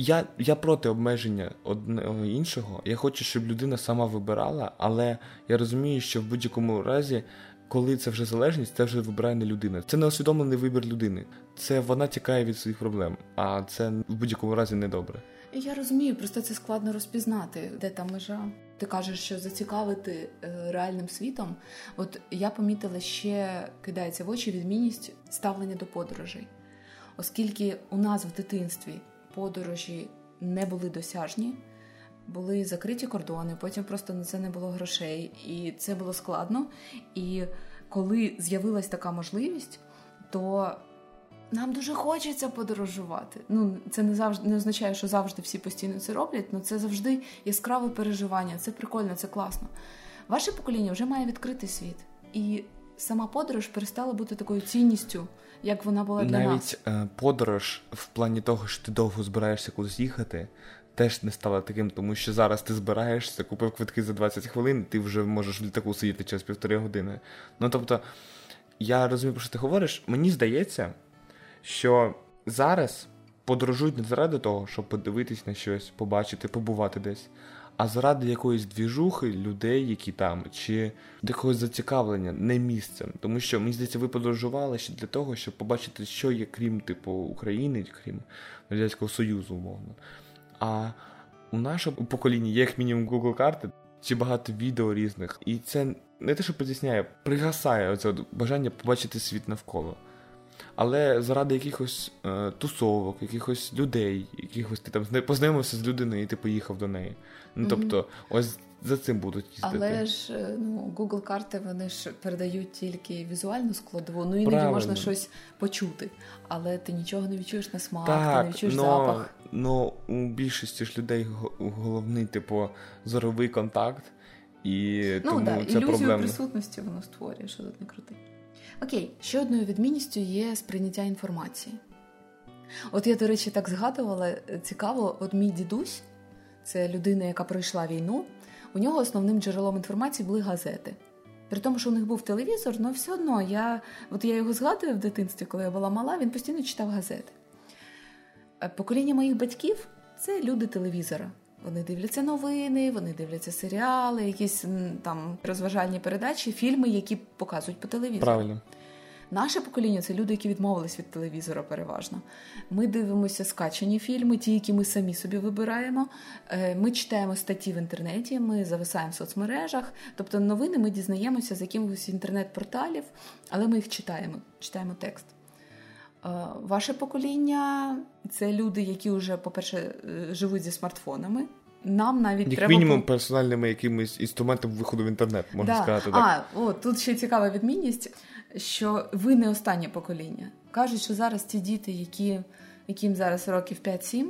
Я я проти обмеження одного іншого. Я хочу, щоб людина сама вибирала, але я розумію, що в будь-якому разі, коли це вже залежність, це вже вибирає не людина. Це не усвідомлений вибір людини. Це вона тікає від своїх проблем, а це в будь-якому разі не добре. Я розумію, просто це складно розпізнати, де та межа. Ти кажеш, що зацікавити е, реальним світом. От я помітила, ще кидається в очі відмінність ставлення до подорожей, оскільки у нас в дитинстві подорожі не були досяжні, були закриті кордони, потім просто на це не було грошей, і це було складно. І коли з'явилась така можливість, то нам дуже хочеться подорожувати. Ну, це не завжди не означає, що завжди всі постійно це роблять, але це завжди яскраве переживання. Це прикольно, це класно. Ваше покоління вже має відкритий світ. І сама подорож перестала бути такою цінністю як вона була для Навіть нас. Навіть е, подорож в плані того, що ти довго збираєшся кудись їхати, теж не стала таким, тому що зараз ти збираєшся, купив квитки за 20 хвилин, ти вже можеш в літаку сидіти через півтори години. Ну тобто, я розумію, про що ти говориш. Мені здається, що зараз подорожують не заради того, щоб подивитись на щось, побачити, побувати десь а заради якоїсь двіжухи людей, які там, чи якогось зацікавлення не місцем. Тому що мені здається, ви подорожували ще для того, щоб побачити, що є, крім типу України, крім Радянського Союзу, умовно. А у нашому поколінні є як мінімум Google карти чи багато відео різних. І це не те, що притісняє, пригасає оце бажання побачити світ навколо. Але заради якихось е, тусовок, якихось людей, якихось ти там познайомився з людиною, і ти поїхав до неї. Ну тобто, ось за цим будуть їздити. Але ж е, ну Google карти вони ж передають тільки візуальну складову. Ну іноді Правильно. можна щось почути, але ти нічого не відчуєш на смак, так, ти не відчуєш но, запах. Ну у більшості ж людей головний, типу, зоровий контакт, і ну, тому да, це ілюзію проблемно. присутності воно створює, що тут не крути. Окей, ще одною відмінністю є сприйняття інформації. От я, до речі, так згадувала, е, цікаво, от мій дідусь, це людина, яка пройшла війну, у нього основним джерелом інформації були газети. При тому, що у них був телевізор, але все одно я от я його згадую в дитинстві, коли я була мала, він постійно читав газети. Е, покоління моїх батьків це люди телевізора. Вони дивляться новини, вони дивляться серіали, якісь там розважальні передачі, фільми, які показують по телевізору. Правильно. Наше покоління це люди, які відмовились від телевізора, переважно. Ми дивимося скачані фільми, ті, які ми самі собі вибираємо. Е, ми читаємо статті в інтернеті, ми зависаємо в соцмережах. Тобто новини ми дізнаємося з якимось інтернет-порталів, але ми їх читаємо, читаємо текст. Ваше покоління це люди, які вже, по-перше, е, живуть зі смартфонами. Нам навіть Як треба... мінімум персональними якимись інструментами виходу в інтернет, можна да. сказати. так. А, о, тут ще цікава відмінність, що ви не останнє покоління. Кажуть, що зараз ті діти, які, яким зараз років 5-7,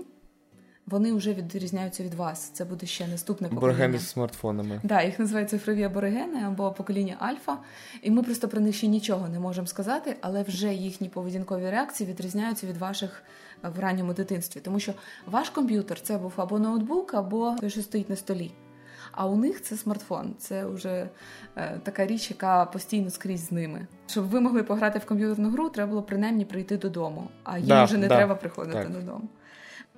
вони вже відрізняються від вас. Це буде ще наступне покоління. Аборигени з смартфонами. Да, їх називають цифрові аборигени або покоління Альфа. І ми просто про них ще нічого не можемо сказати, але вже їхні поведінкові реакції відрізняються від ваших е, в ранньому дитинстві. Тому що ваш комп'ютер це був або ноутбук, або той, що стоїть на столі. А у них це смартфон, це вже е, така річ, яка постійно скрізь з ними. Щоб ви могли пограти в комп'ютерну гру, треба було принаймні прийти додому, а їм Да, вже не да, треба приходити так. додому.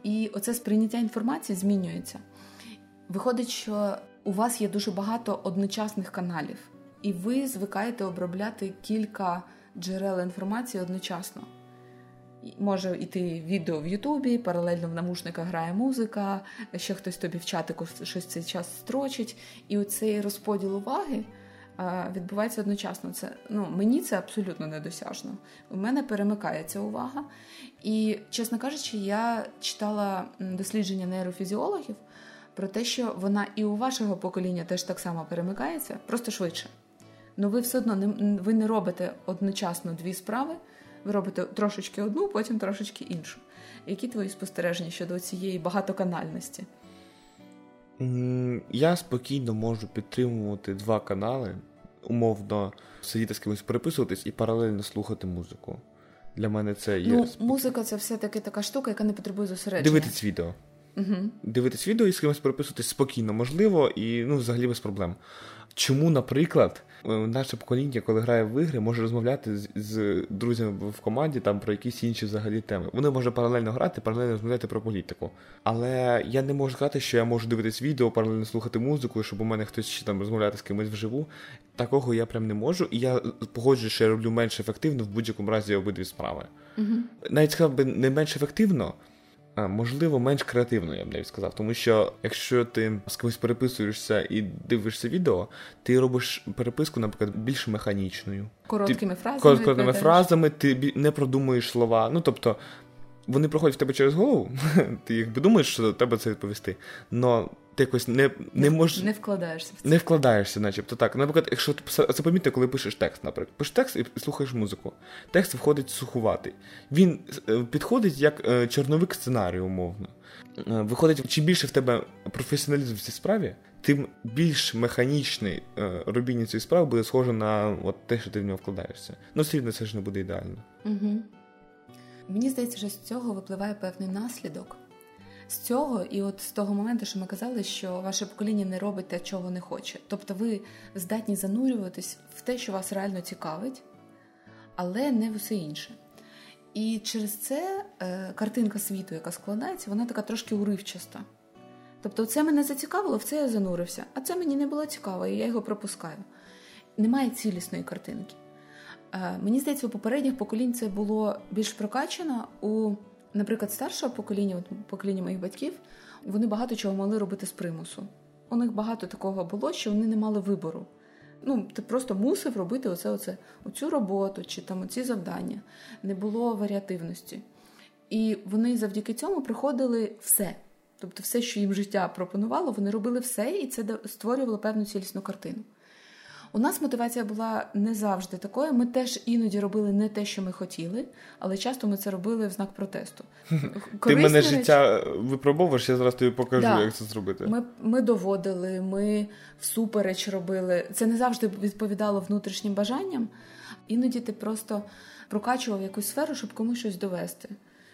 І оце сприйняття інформації змінюється. Виходить, що у вас є дуже багато одночасних каналів, і ви звикаєте обробляти кілька джерел інформації одночасно. Може йти відео в Ютубі, паралельно в намушниках грає музика, ще хтось тобі в чатику щось цей час строчить. І оцей розподіл уваги відбувається одночасно. Це ну мені це абсолютно недосяжно. У мене перемикається увага. І, чесно кажучи, я читала дослідження нейрофізіологів про те, що вона і у вашого покоління теж так само перемикається, просто швидше. Ну ви все одно не ви не робите одночасно дві справи. Ви робите трошечки одну, потім трошечки іншу. Які твої спостереження щодо цієї багатоканальності? Я спокійно можу підтримувати два канали, умовно сидіти з кимось переписуватись і паралельно слухати музику. Для мене це є Ну, спокій- музика це все-таки така штука, яка не потребує зосередження. дивитись відео. Угу. Дивитись відео і з кимось переписуватись спокійно, можливо, і ну, взагалі без проблем. Чому, наприклад, наше покоління, коли грає в ігри, може розмовляти з, з друзями в команді там про якісь інші взагалі теми. Вони можуть паралельно грати, паралельно розмовляти про політику. Але я не можу сказати, що я можу дивитись відео, паралельно слухати музику, щоб у мене хтось ще там розмовляти з кимось вживу. Такого я прям не можу, і я погоджую, що я роблю менш ефективно в будь-якому разі обидві справи. Угу. Навіть сказав би не менш ефективно, а можливо, менш креативно, я б навіть сказав. Тому що якщо ти з кимось переписуєшся і дивишся відео, ти робиш переписку, наприклад, більш механічною. Короткими фразами. Короткими відповідаєш. фразами, ти не продумуєш слова. Ну тобто. Вони проходять в тебе через голову, ти їх думаєш, що до тебе це відповісти. Но ти якось не, не можеш. Не вкладаєшся в це. Не вкладаєшся, начебто так. Наприклад, якщо ти це помітно, коли пишеш текст, наприклад, пишеш текст і слухаєш музику. Текст виходить сухуватий. Він е, підходить як е, чорновик сценарію, умовно. Е, Виходить, чим більше в тебе професіоналізм в цій справі, тим більш механічний робіння цієї справи буде схоже на от те, що ти в нього вкладаєшся. Ну, все це ж не буде ідеально. Угу. Мені здається, що з цього випливає певний наслідок. З цього, і от з того моменту, що ми казали, що ваше покоління не робить те, чого не хоче. Тобто ви здатні занурюватись в те, що вас реально цікавить, але не в усе інше. І через це е, картинка світу, яка складається, вона така трошки уривчаста. Тобто, це мене зацікавило, в це я занурився, а це мені не було цікаво, і я його пропускаю. Немає цілісної картинки. Е, Мені здається, у попередніх поколінь це було більш прокачано. У, наприклад, старшого покоління, от покоління моїх батьків, вони багато чого могли робити з примусу. У них багато такого було, що вони не мали вибору. Ну, ти просто мусив робити оце, оце, оцю роботу чи там оці завдання. Не було варіативності. І вони завдяки цьому приходили все. Тобто, все, що їм життя пропонувало, вони робили все, і це створювало певну цілісну картину. У нас мотивація була не завжди такою. Ми теж іноді робили не те, що ми хотіли, але часто ми це робили в знак протесту. Ти Корисні мене речі- життя випробовуєш, я зараз тобі покажу, Да. як це зробити. Ми, ми доводили, ми всупереч робили. Це не завжди відповідало внутрішнім бажанням. Іноді ти просто прокачував якусь сферу, щоб комусь щось довести.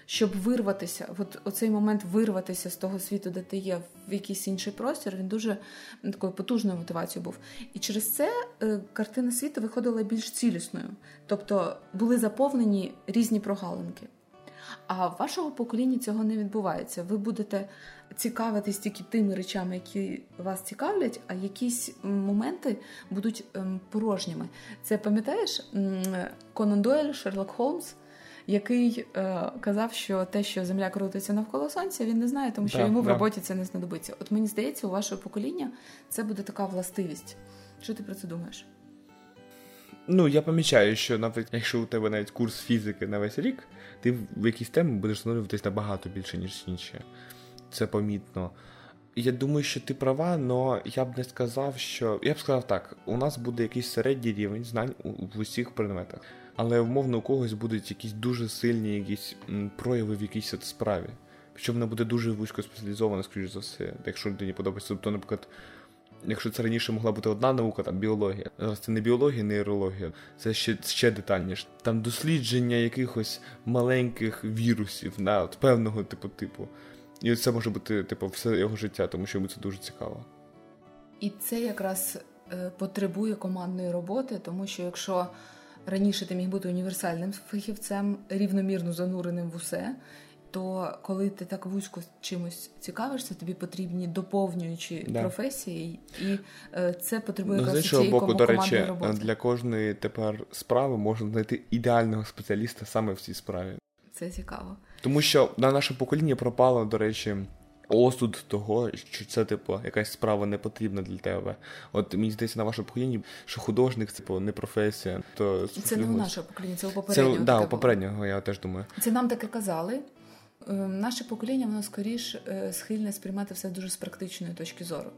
Щоб вирватися, от оцей момент вирватися з того світу, де ти є, в якийсь інший простір, він дуже такою потужною мотивацією був. І через це е, картина світу виходила більш цілісною, тобто були заповнені різні прогалинки. А в вашого покоління цього не відбувається. Ви будете цікавитись тільки тими речами, які вас цікавлять, а якісь моменти будуть ем, порожніми. Це пам'ятаєш Конан Дойль, Шерлок Холмс, який е, казав, що те, що Земля крутиться навколо сонця, він не знає, тому що Да, йому в роботі це не знадобиться. От мені здається, у вашого покоління це буде така властивість. Що ти про це думаєш? Ну, я помічаю, що навіть якщо у тебе навіть курс фізики на весь рік, ти в якійсь темі будеш занурюватись набагато більше, ніж інші. Це помітно. Я думаю, що ти права, але я б не сказав, що. Я б сказав так: у нас буде якийсь середній рівень знань у, в усіх предметах. Але умовно у когось будуть якісь дуже сильні якісь прояви в якійсь справі. Причому вона буде дуже вузько спеціалізована, скоріш за все, якщо людині подобається. Тобто, наприклад, якщо це раніше могла бути одна наука, там біологія. Зараз це не біологія, не нейрологія, це ще ще детальніше. Там дослідження якихось маленьких вірусів на от, певного типу типу. І це може бути типу все його життя, тому що йому це дуже цікаво. І це якраз е, потребує командної роботи, тому що якщо раніше ти міг бути універсальним фахівцем, рівномірно зануреним в усе, то коли ти так вузько чимось цікавишся, тобі потрібні доповнюючі да. професії, і е, це потребує ну, з іншого боку, до речі, роботи. для кожної тепер справи можна знайти ідеального спеціаліста саме в цій справі. Це цікаво, тому що на наше покоління пропало, до речі. Осуд того, що це, типу, якась справа не потрібна для тебе. От мені здається, на вашому поколінні, що художник типу, не професія. То Це не у нашого покоління, це у попереднього. Це, да, у попереднього, я теж думаю. Це нам таке казали. Ем, наше покоління, воно скоріш е, схильне сприймати все дуже з практичної точки зору.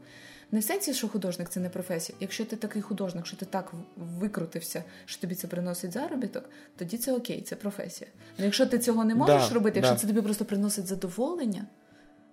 Не в сенсі, що художник це не професія. Якщо ти такий художник, що ти так викрутився, що тобі це приносить заробіток, тоді це окей, це професія. Ну якщо ти цього не можеш да, робити, якщо да. це тобі просто приносить задоволення,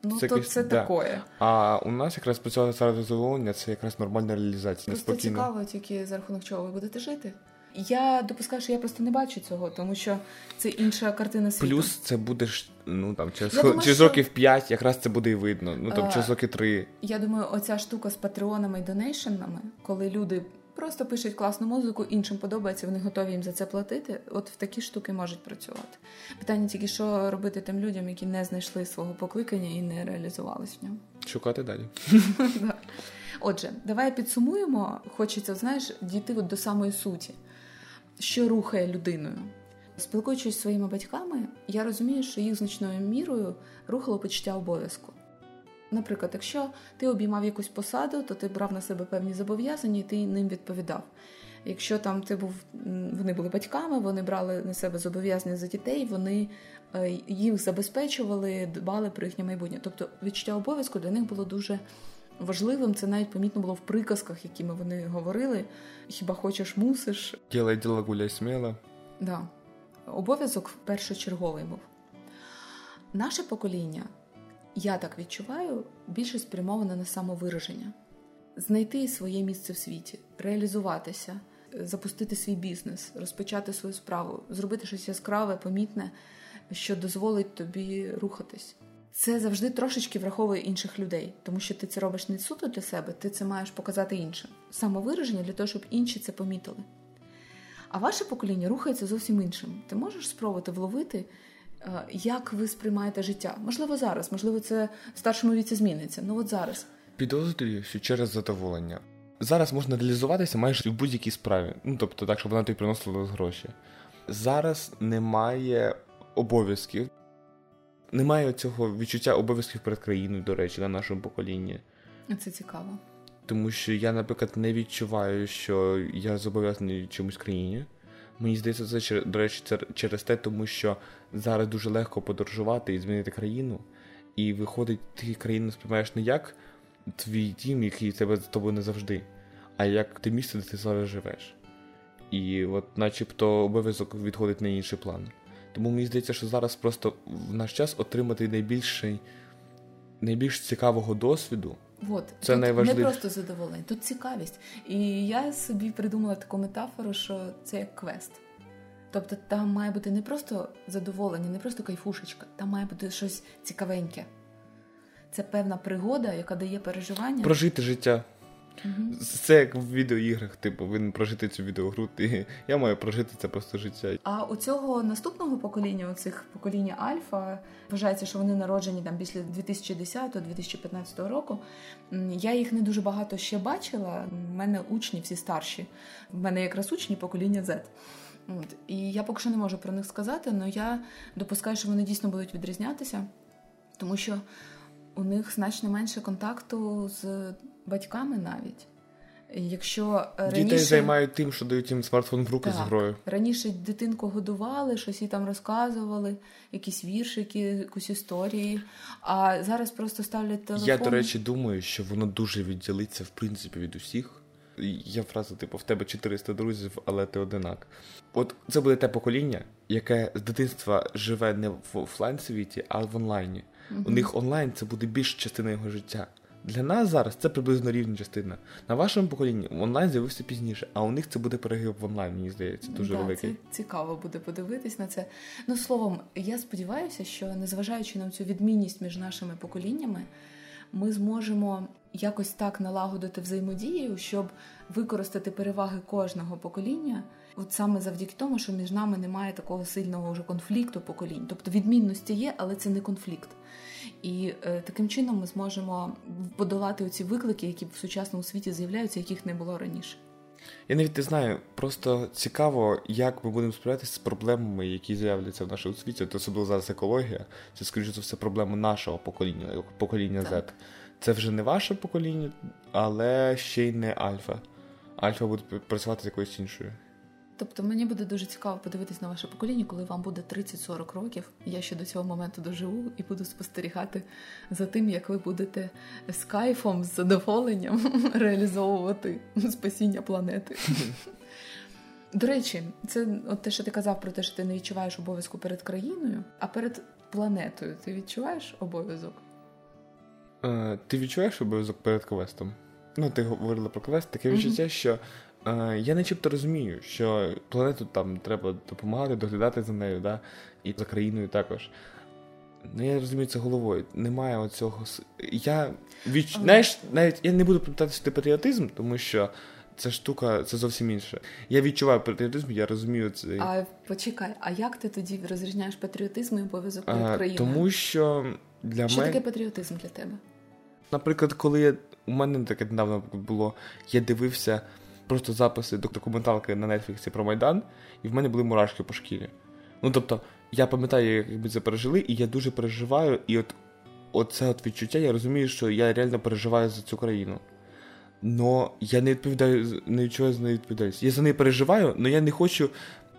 ну це то це да. такое. А у нас якраз працювати заради задоволення це якраз нормальна реалізація. Просто неспокійно. цікаво, тільки за рахунок чого ви будете жити. Я допускаю, що я просто не бачу цього, тому що це інша картина світу. Плюс це будеш ну там через думаю, через що... років 5 якраз це буде і видно. Ну там а, через роки 3. Я думаю, оця штука з патреонами і донейшенами, коли люди просто пишуть класну музику, іншим подобається, вони готові їм за це платити. От в такі штуки можуть працювати. Питання тільки, що робити тим людям, які не знайшли свого покликання і не реалізувались в ньому. Шукати далі. Отже, давай підсумуємо. Хочеться, знаєш, дійти от до самої суті що рухає людиною. Спілкуючись зі своїми батьками, я розумію, що їх значною мірою рухало почуття обов'язку. Наприклад, якщо ти обіймав якусь посаду, то ти брав на себе певні зобов'язання і ти ним відповідав. Якщо там ти був, вони були батьками, вони брали на себе зобов'язання за дітей, вони е, їх забезпечували, дбали про їхнє майбутнє. Тобто відчуття обов'язку для них було дуже важливим. Це навіть помітно було в приказках, якими вони говорили. Хіба хочеш, мусиш. Ділай діло, гуляй сміло. Да. Обов'язок першочерговий був. Наше покоління, я так відчуваю, більше спрямоване на самовираження, знайти своє місце в світі, реалізуватися, запустити свій бізнес, розпочати свою справу, зробити щось яскраве, помітне, що дозволить тобі рухатись це завжди трошечки враховує інших людей, тому що ти це робиш не суто для себе, ти це маєш показати іншим. Самовираження для того, щоб інші це помітили. А ваше покоління рухається зовсім іншим. Ти можеш спробувати вловити, як ви сприймаєте життя. Можливо, зараз, можливо, це в старшому віці зміниться. Ну от зараз. Підозрюю, що через задоволення. Зараз можна реалізуватися майже в будь-якій справі. Ну тобто, так, щоб вона тобі приносила гроші. Зараз немає обов'язків немає цього відчуття обов'язків перед країною, до речі, на нашому поколінні. Це цікаво. Тому що я, наприклад, не відчуваю, що я зобов'язаний чомусь країні. Мені здається, це до речі, це через те, тому що зараз дуже легко подорожувати і змінити країну. І виходить, ти країну сприймаєш не як твій дім, який тебе з тобою не завжди, а як те місце, де ти зараз живеш. І от начебто обов'язок відходить на інший план. Тому мені здається, що зараз просто в наш час отримати найбільший, найбільш цікавого досвіду. От, це тут найважливіше. Не просто задоволення, тут цікавість. І я собі придумала таку метафору, що це як квест. Тобто там має бути не просто задоволення, не просто кайфушечка, там має бути щось цікавеньке. Це певна пригода, яка дає переживання. Прожити життя. Угу. Це як в відеоіграх, типу, він прожити цю відеогру, і я маю прожити це просто життя. А у цього наступного покоління, у цих покоління Альфа, вважається, що вони народжені там після 2010-2015 року. Я їх не дуже багато ще бачила. У мене учні всі старші. У мене якраз учні покоління Z. От. І я поки що не можу про них сказати, але я допускаю, що вони дійсно будуть відрізнятися, тому що у них значно менше контакту з батьками навіть. Якщо раніше... Дітей займають тим, що дають їм смартфон в руки так. з грою. Раніше дитинку годували, щось їй там розказували, якісь віршики, якусь історії. А зараз просто ставлять телефон. Я, до речі, думаю, що воно дуже відділиться в принципі від усіх. Є фраза, типу, в тебе 400 друзів, але ти одинак. От це буде те покоління, яке з дитинства живе не в офлайн світі, а в онлайні. Mm-hmm. У них онлайн це буде більша частина його життя. Для нас зараз це приблизно рівна частина. На вашому поколінні онлайн з'явився пізніше, а у них це буде перегиб в онлайн, мені здається, дуже да, великий. Це цікаво буде подивитись на це. Ну, словом, я сподіваюся, що незважаючи на цю відмінність між нашими поколіннями, ми зможемо якось так налагодити взаємодію, щоб використати переваги кожного покоління. От саме завдяки тому, що між нами немає такого сильного вже конфлікту поколінь. Тобто відмінності є, але це не конфлікт. І е, таким чином ми зможемо подолати оці виклики, які в сучасному світі з'являються, яких не було раніше. Я навіть не знаю, просто цікаво, як ми будемо справлятися з проблемами, які з'являться в нашому світі. Це особливо зараз екологія. Це, скоріше за все, проблема нашого покоління, покоління Z. Це вже не ваше покоління, але ще й не альфа. Альфа буде працювати з якоюсь іншою. Тобто мені буде дуже цікаво подивитись на ваше покоління, коли вам буде 30-40 років. Я ще до цього моменту доживу і буду спостерігати за тим, як ви будете з кайфом, з задоволенням реалізовувати спасіння планети. До речі, це от те, що ти казав про те, що ти не відчуваєш обов'язку перед країною, а перед планетою ти відчуваєш обов'язок? Е, Ти відчуваєш обов'язок перед квестом? Ну, ти говорила про квест, таке відчуття, що я начебто розумію, що планету там треба допомагати, доглядати за нею, да? і за країною також. Ну, я розумію це головою. Немає оцього. Я відч... Знаєш, навіть я не буду питатися патріотизм, тому що ця штука це зовсім інше. Я відчуваю патріотизм, я розумію це. А почекай, а як ти тоді розрізняєш патріотизм і обов'язок перед країною? Тому що для що мене... таке патріотизм для тебе? Наприклад, коли я у мене таке недавно було, я дивився просто записи документалки на Нетфліксі про Майдан, і в мене були мурашки по шкірі. Ну тобто, я пам'ятаю, як ми це пережили, і я дуже переживаю, і от оце от відчуття, я розумію, що я реально переживаю за цю країну. Но я не відповідаю, не відчуваю за неї відповідальність. Я за неї переживаю, але я не хочу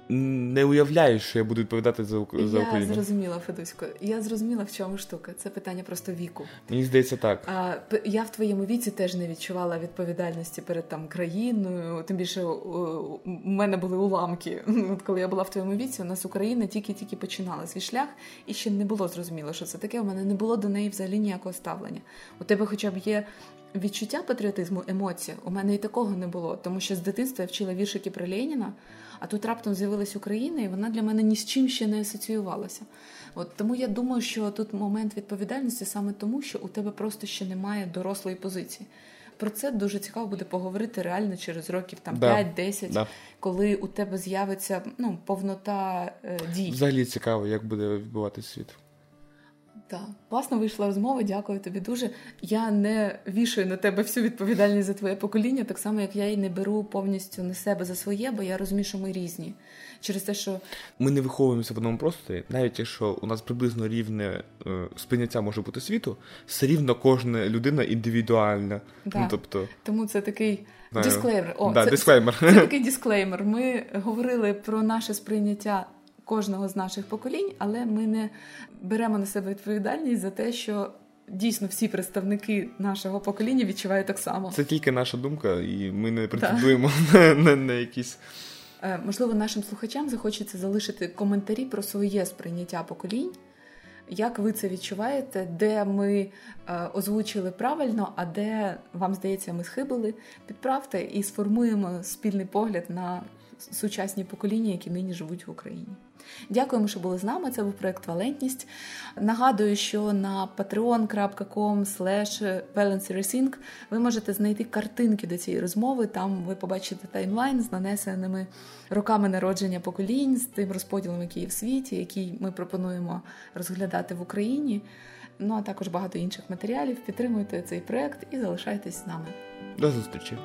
не уявляю, що я буду відповідати за за Україну. Я зрозуміла, Федусько. Я зрозуміла, в чому штука. Це питання просто віку. Мені здається, так. А я в твоєму віці теж не відчувала відповідальності перед там країною. Тим більше у мене були уламки. От коли я була в твоєму віці, у нас Україна тільки-тільки починала свій шлях, і ще не було зрозуміло, що це таке. У мене не було до неї взагалі ніякого ставлення. У тебе, хоча б є. Відчуття патріотизму, емоція у мене і такого не було, тому що з дитинства я вчила віршики про Леніна, а тут раптом з'явилась Україна, і вона для мене ні з чим ще не асоціювалася. От тому я думаю, що тут момент відповідальності саме тому, що у тебе просто ще немає дорослої позиції. Про це дуже цікаво буде поговорити реально через років там да. 5-10, да. коли у тебе з'явиться ну, повнота е, дій. Взагалі цікаво, як буде відбуватися світ. Так, класно вийшла розмова, дякую тобі дуже. Я не вішаю на тебе всю відповідальність за твоє покоління, так само як я і не беру повністю на себе за своє, бо я розумію, що ми різні. Через те, що ми не виховуємося в одному просторі, навіть якщо у нас приблизно рівне е, сприйняття може бути світу, все рівно кожна людина індивідуальна. Да. Ну, тобто... Тому це такий дисклеймер. О, да, це, дисклеймер. Це, це такий дисклеймер. Ми говорили про наше сприйняття кожного з наших поколінь, але ми не беремо на себе відповідальність за те, що дійсно всі представники нашого покоління відчувають так само. Це тільки наша думка, і ми не претендуємо на, на, на якісь. Е, можливо, нашим слухачам захочеться залишити коментарі про своє сприйняття поколінь. Як ви це відчуваєте, де ми е, озвучили правильно, а де вам здається, ми схибили? Підправте і сформуємо спільний погляд на сучасні покоління, які нині живуть в Україні. Дякуємо, що були з нами. Це був проект Валентність. Нагадую, що на patreon.com ви можете знайти картинки до цієї розмови. Там ви побачите таймлайн з нанесеними роками народження поколінь, з тим розподілом, який є в світі, який ми пропонуємо розглядати в Україні. Ну а також багато інших матеріалів. Підтримуйте цей проект і залишайтесь з нами. До зустрічі!